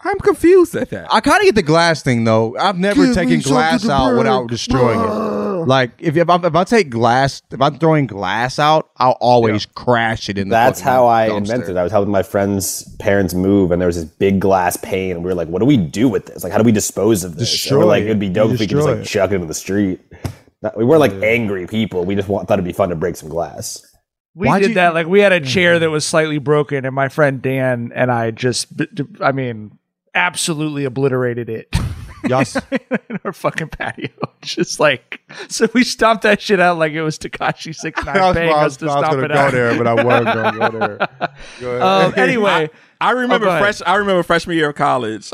I'm confused at that. I kind of get the glass thing though. I've never Give me taken something glass to out break. without destroying it. Like if if I, if I take glass, if I'm throwing glass out, I'll always crash it in. the That's fucking how I dumpster. invented. it. I was helping my friend's parents move, and there was this big glass pane, and we were like, "What do we do with this? Like, how do we dispose of this?" And we're like, it. "It'd be You dope if we could just destroy like it. chuck it into the street." Not- We weren't like angry people. We just want, thought it'd be fun to break some glass. We Why'd did you- that. Like we had a chair mm-hmm. that was slightly broken, and my friend Dan and I just, b- d- I mean, absolutely obliterated it. Y'all in our fucking patio, just like so. We stomped that shit out like it was Tekashi Six I Nine was, paying I us was, to I was gonna it go out. there, but I wasn't gonna go there. Go ahead. Um, anyway, I remember Oh, go fresh. I remember freshman year of college.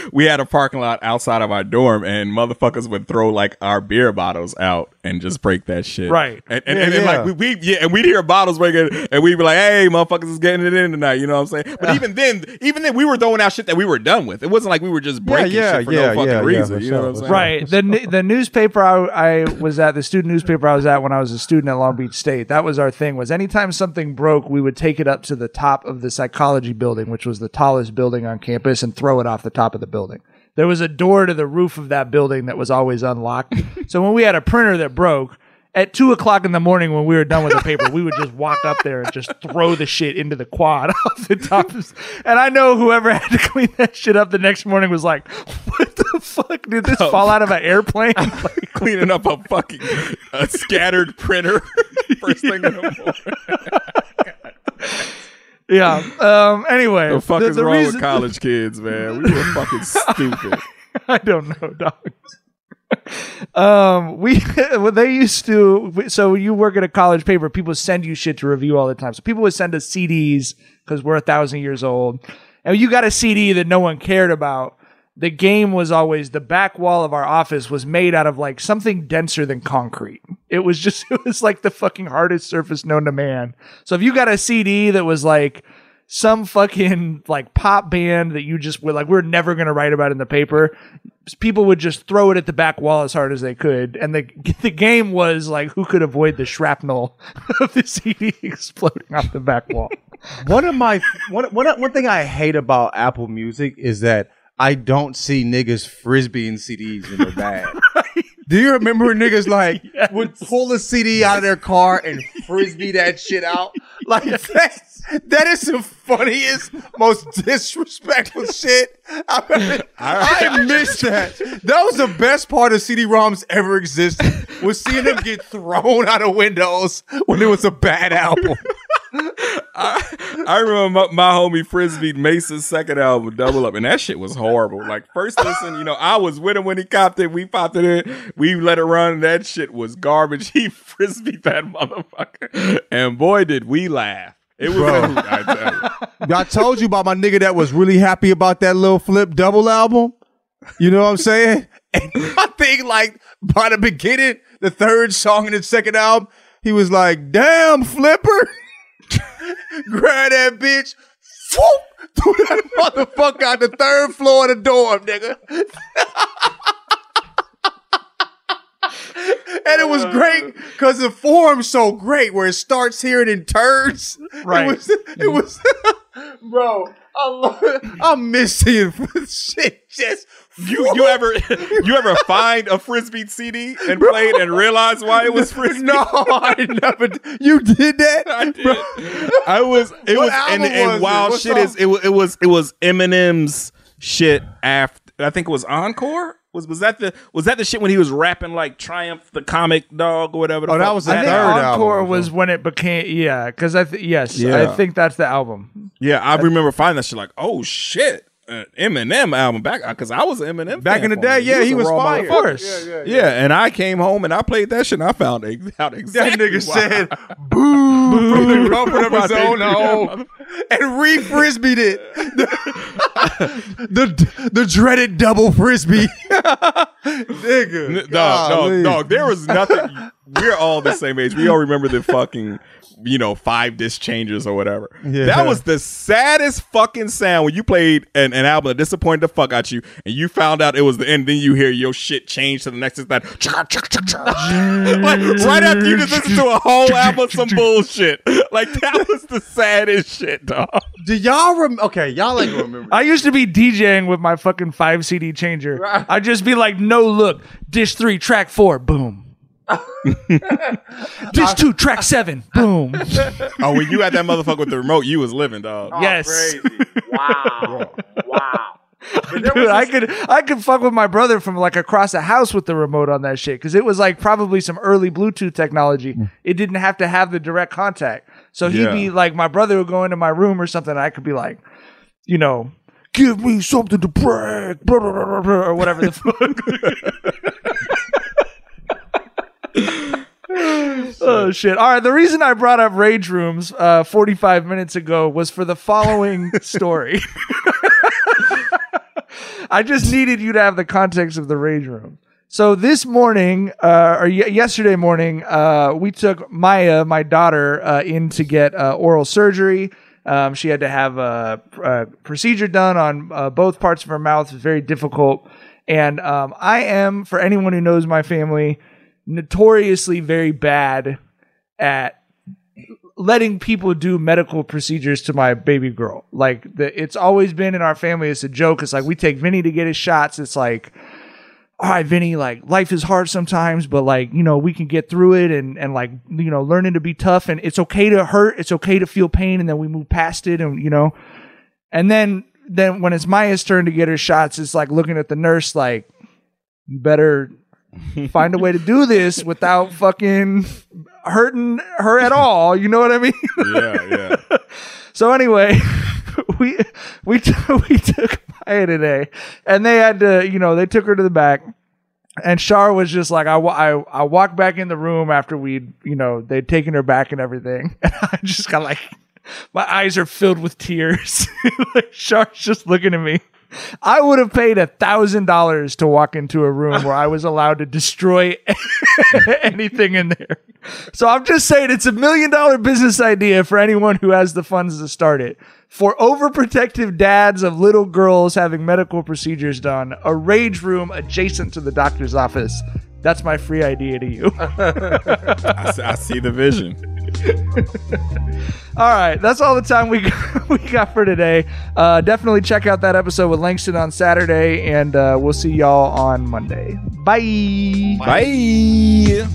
we had a parking lot outside of our dorm, and motherfuckers would throw like our beer bottles out and just break that shit. Right. And and, Yeah, and, and, yeah. like we, we yeah, and we'd hear bottles breaking, and we'd be like, "Hey, motherfuckers is getting it in tonight." You know what I'm saying? But even then, even then, we were throwing out shit that we were done with. It wasn't like we were just breaking yeah, shit for yeah, no fucking yeah, yeah, reason. for you know what I'm saying? right. The the newspaper I, I was at, the student newspaper I was at when I was a student at Long Beach State. That was our thing. Was anytime something broke, we would take it up to the top of the psychology building, which was the tallest building on campus, and throw it off the top of the building. There was a door to the roof of that building that was always unlocked. so when we had a printer that broke. At two o'clock in the morning, when we were done with the paper, we would just walk up there and just throw the shit into the quad off the top. of- And I know whoever had to clean that shit up the next morning was like, "What the fuck did this oh. fall out of an airplane?" Like, Cleaning up a fucking a scattered printer first thing in the morning. Yeah. Um. Anyway, The fuck the- is the wrong reason- with college kids, man? We were fucking stupid. I don't know, dog. um, we well, they used to. So you work at a college paper, people send you shit to review all the time. So people would send us CDs because we're a thousand years old, and you got a CD that no one cared about. The game was always the back wall of our office was made out of like something denser than concrete. It was just it was like the fucking hardest surface known to man. So if you got a CD that was like some fucking like pop band that you just were like we're never going to write about in the paper people would just throw it at the back wall as hard as they could and the the game was like who could avoid the shrapnel of the CD exploding off the back wall one of my one, one one thing I hate about Apple Music is that I don't see niggas frisbeeing CDs in their bag. Do you remember when niggas like would pull a CD out of their car and frisbee that shit out? Like that, that is the funniest, most disrespectful shit. I, mean, I miss that. That was the best part of CD-ROMs ever existed. Was seeing them get thrown out of windows when it was a bad album. I remember my, my homie Frisbee Mason's second album, Double Up, and that shit was horrible. Like first listen, you know, I was with him when he copped it. We popped it in, we let it run. And that shit was garbage. He frisbee that motherfucker, and boy, did we laugh. It was. Bro. hoot, I. I told you about my nigga that was really happy about that Lil Flip double album. You know what I'm saying? And I think like by the beginning, the third song in the second album, he was like, "Damn, Flipper, grab that bitch, whoop, threw that motherfucker out the third floor of the dorm, nigga." and it was great because the form's so great where it starts here and then turns. Right. It was, it was bro. I. I miss seeing shit just You you ever you ever find a frisbee CD and play it and realize why it was frisbee? No, I never. You did that. I did. I was it What was and, and was it? wild shit song? is it was it was it was Eminem's shit after I think it was Encore. Was was that the was that the shit when he was rapping like Triumph the comic dog or whatever? the Oh, that was the I think third album. Encore was when it became yeah, because I th- yes, I think that's the album. Yeah, I remember finding that shit like, oh shit, an Eminem album back uh, because I was an Eminem Back fan in the day, me. yeah, he a was raw fire. motherfucker. Of course. Yeah, yeah, Yeah, and I came home and I played that shit and I found ex- out That nigga why. said boo from the comfort of his own home and re frisbeed it. The, the the dreaded double frisbee. Nigga. N- Dog, dog, dog. There was nothing. We're all the same age. We all remember the fucking, you know, five disc changes or whatever. Yeah. That was the saddest fucking sound when you played an, an album that disappointed the fuck out you, and you found out it was the end. Then you hear your shit change to the next. It's that like right after you just listen to a whole album of some bullshit. Like that was the saddest shit, dog. Do y'all remember? Okay, y'all ain't gonna remember. I used to be DJing with my fucking five CD changer. I'd just be like, no look, dish three, track four, boom. dish two, track seven, oh, boom. Oh, when you had that motherfucker with the remote, you was living, dog. yes. Wow. wow. Dude, I could I could fuck with my brother from like across the house with the remote on that shit because it was like probably some early Bluetooth technology. Mm. It didn't have to have the direct contact, so he'd Yeah. be like, my brother would go into my room or something. And I could be like, you know, give me something to break, blah, blah, blah, blah, blah, or whatever the fuck. Oh shit! All right, the reason I brought up rage rooms uh, 45 minutes ago was for the following story. I just needed you to have the context of the rage room. So this morning, uh, or y- yesterday morning, uh, we took Maya, my daughter, uh, in to get uh, oral surgery. Um, she had to have a, a procedure done on uh, both parts of her mouth. It was very difficult. And um, I am, for anyone who knows my family, notoriously very bad at letting people do medical procedures to my baby girl. Like the, it's always been in our family. It's a joke. It's like we take Vinny to get his shots. It's like, all right, Vinny, like life is hard sometimes, but like, you know, we can get through it and, and like, you know, learning to be tough and it's okay to hurt. It's okay to feel pain. And then we move past it and, you know, and then, then when it's Maya's turn to get her shots, it's like looking at the nurse, like, better find a way to do this without fucking hurting her at all. You know what I mean? Yeah, yeah. So anyway, we we t- we took Maya today, and they had to, you know, they took her to the back, and Shar was just like, I wa- I I walked back in the room after we'd, you know, they'd taken her back and everything, and I just got like, my eyes are filled with tears. like Shar's just looking at me. I would have paid a thousand dollars to walk into a room where I was allowed to destroy anything in there. So I'm just saying it's a million dollar business idea for anyone who has the funds to start it. For overprotective dads of little girls having medical procedures done, a rage room adjacent to the doctor's office. That's my free idea to you. I, see- I see the vision. All right, that's all the time we got, we got for today. Uh, definitely check out that episode with Langston on Saturday, and uh, we'll see y'all on Monday. Bye. Bye.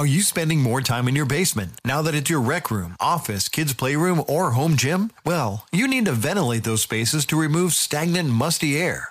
Are you spending more time in your basement now that it's your rec room, office, kids' playroom, or home gym? Well, you need to ventilate those spaces to remove stagnant, musty air.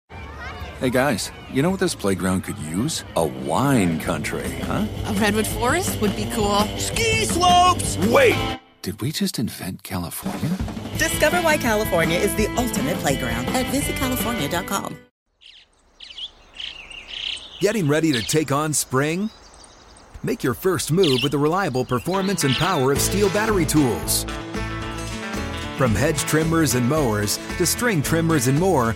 Hey guys, you know what this playground could use? A wine country, huh? A redwood forest would be cool. Ski slopes! Wait! Did we just invent California? Discover why California is the ultimate playground at visitcalifornia.com. Getting ready to take on spring? Make your first move with the reliable performance and power of STIHL battery tools. From hedge trimmers and mowers to string trimmers and more,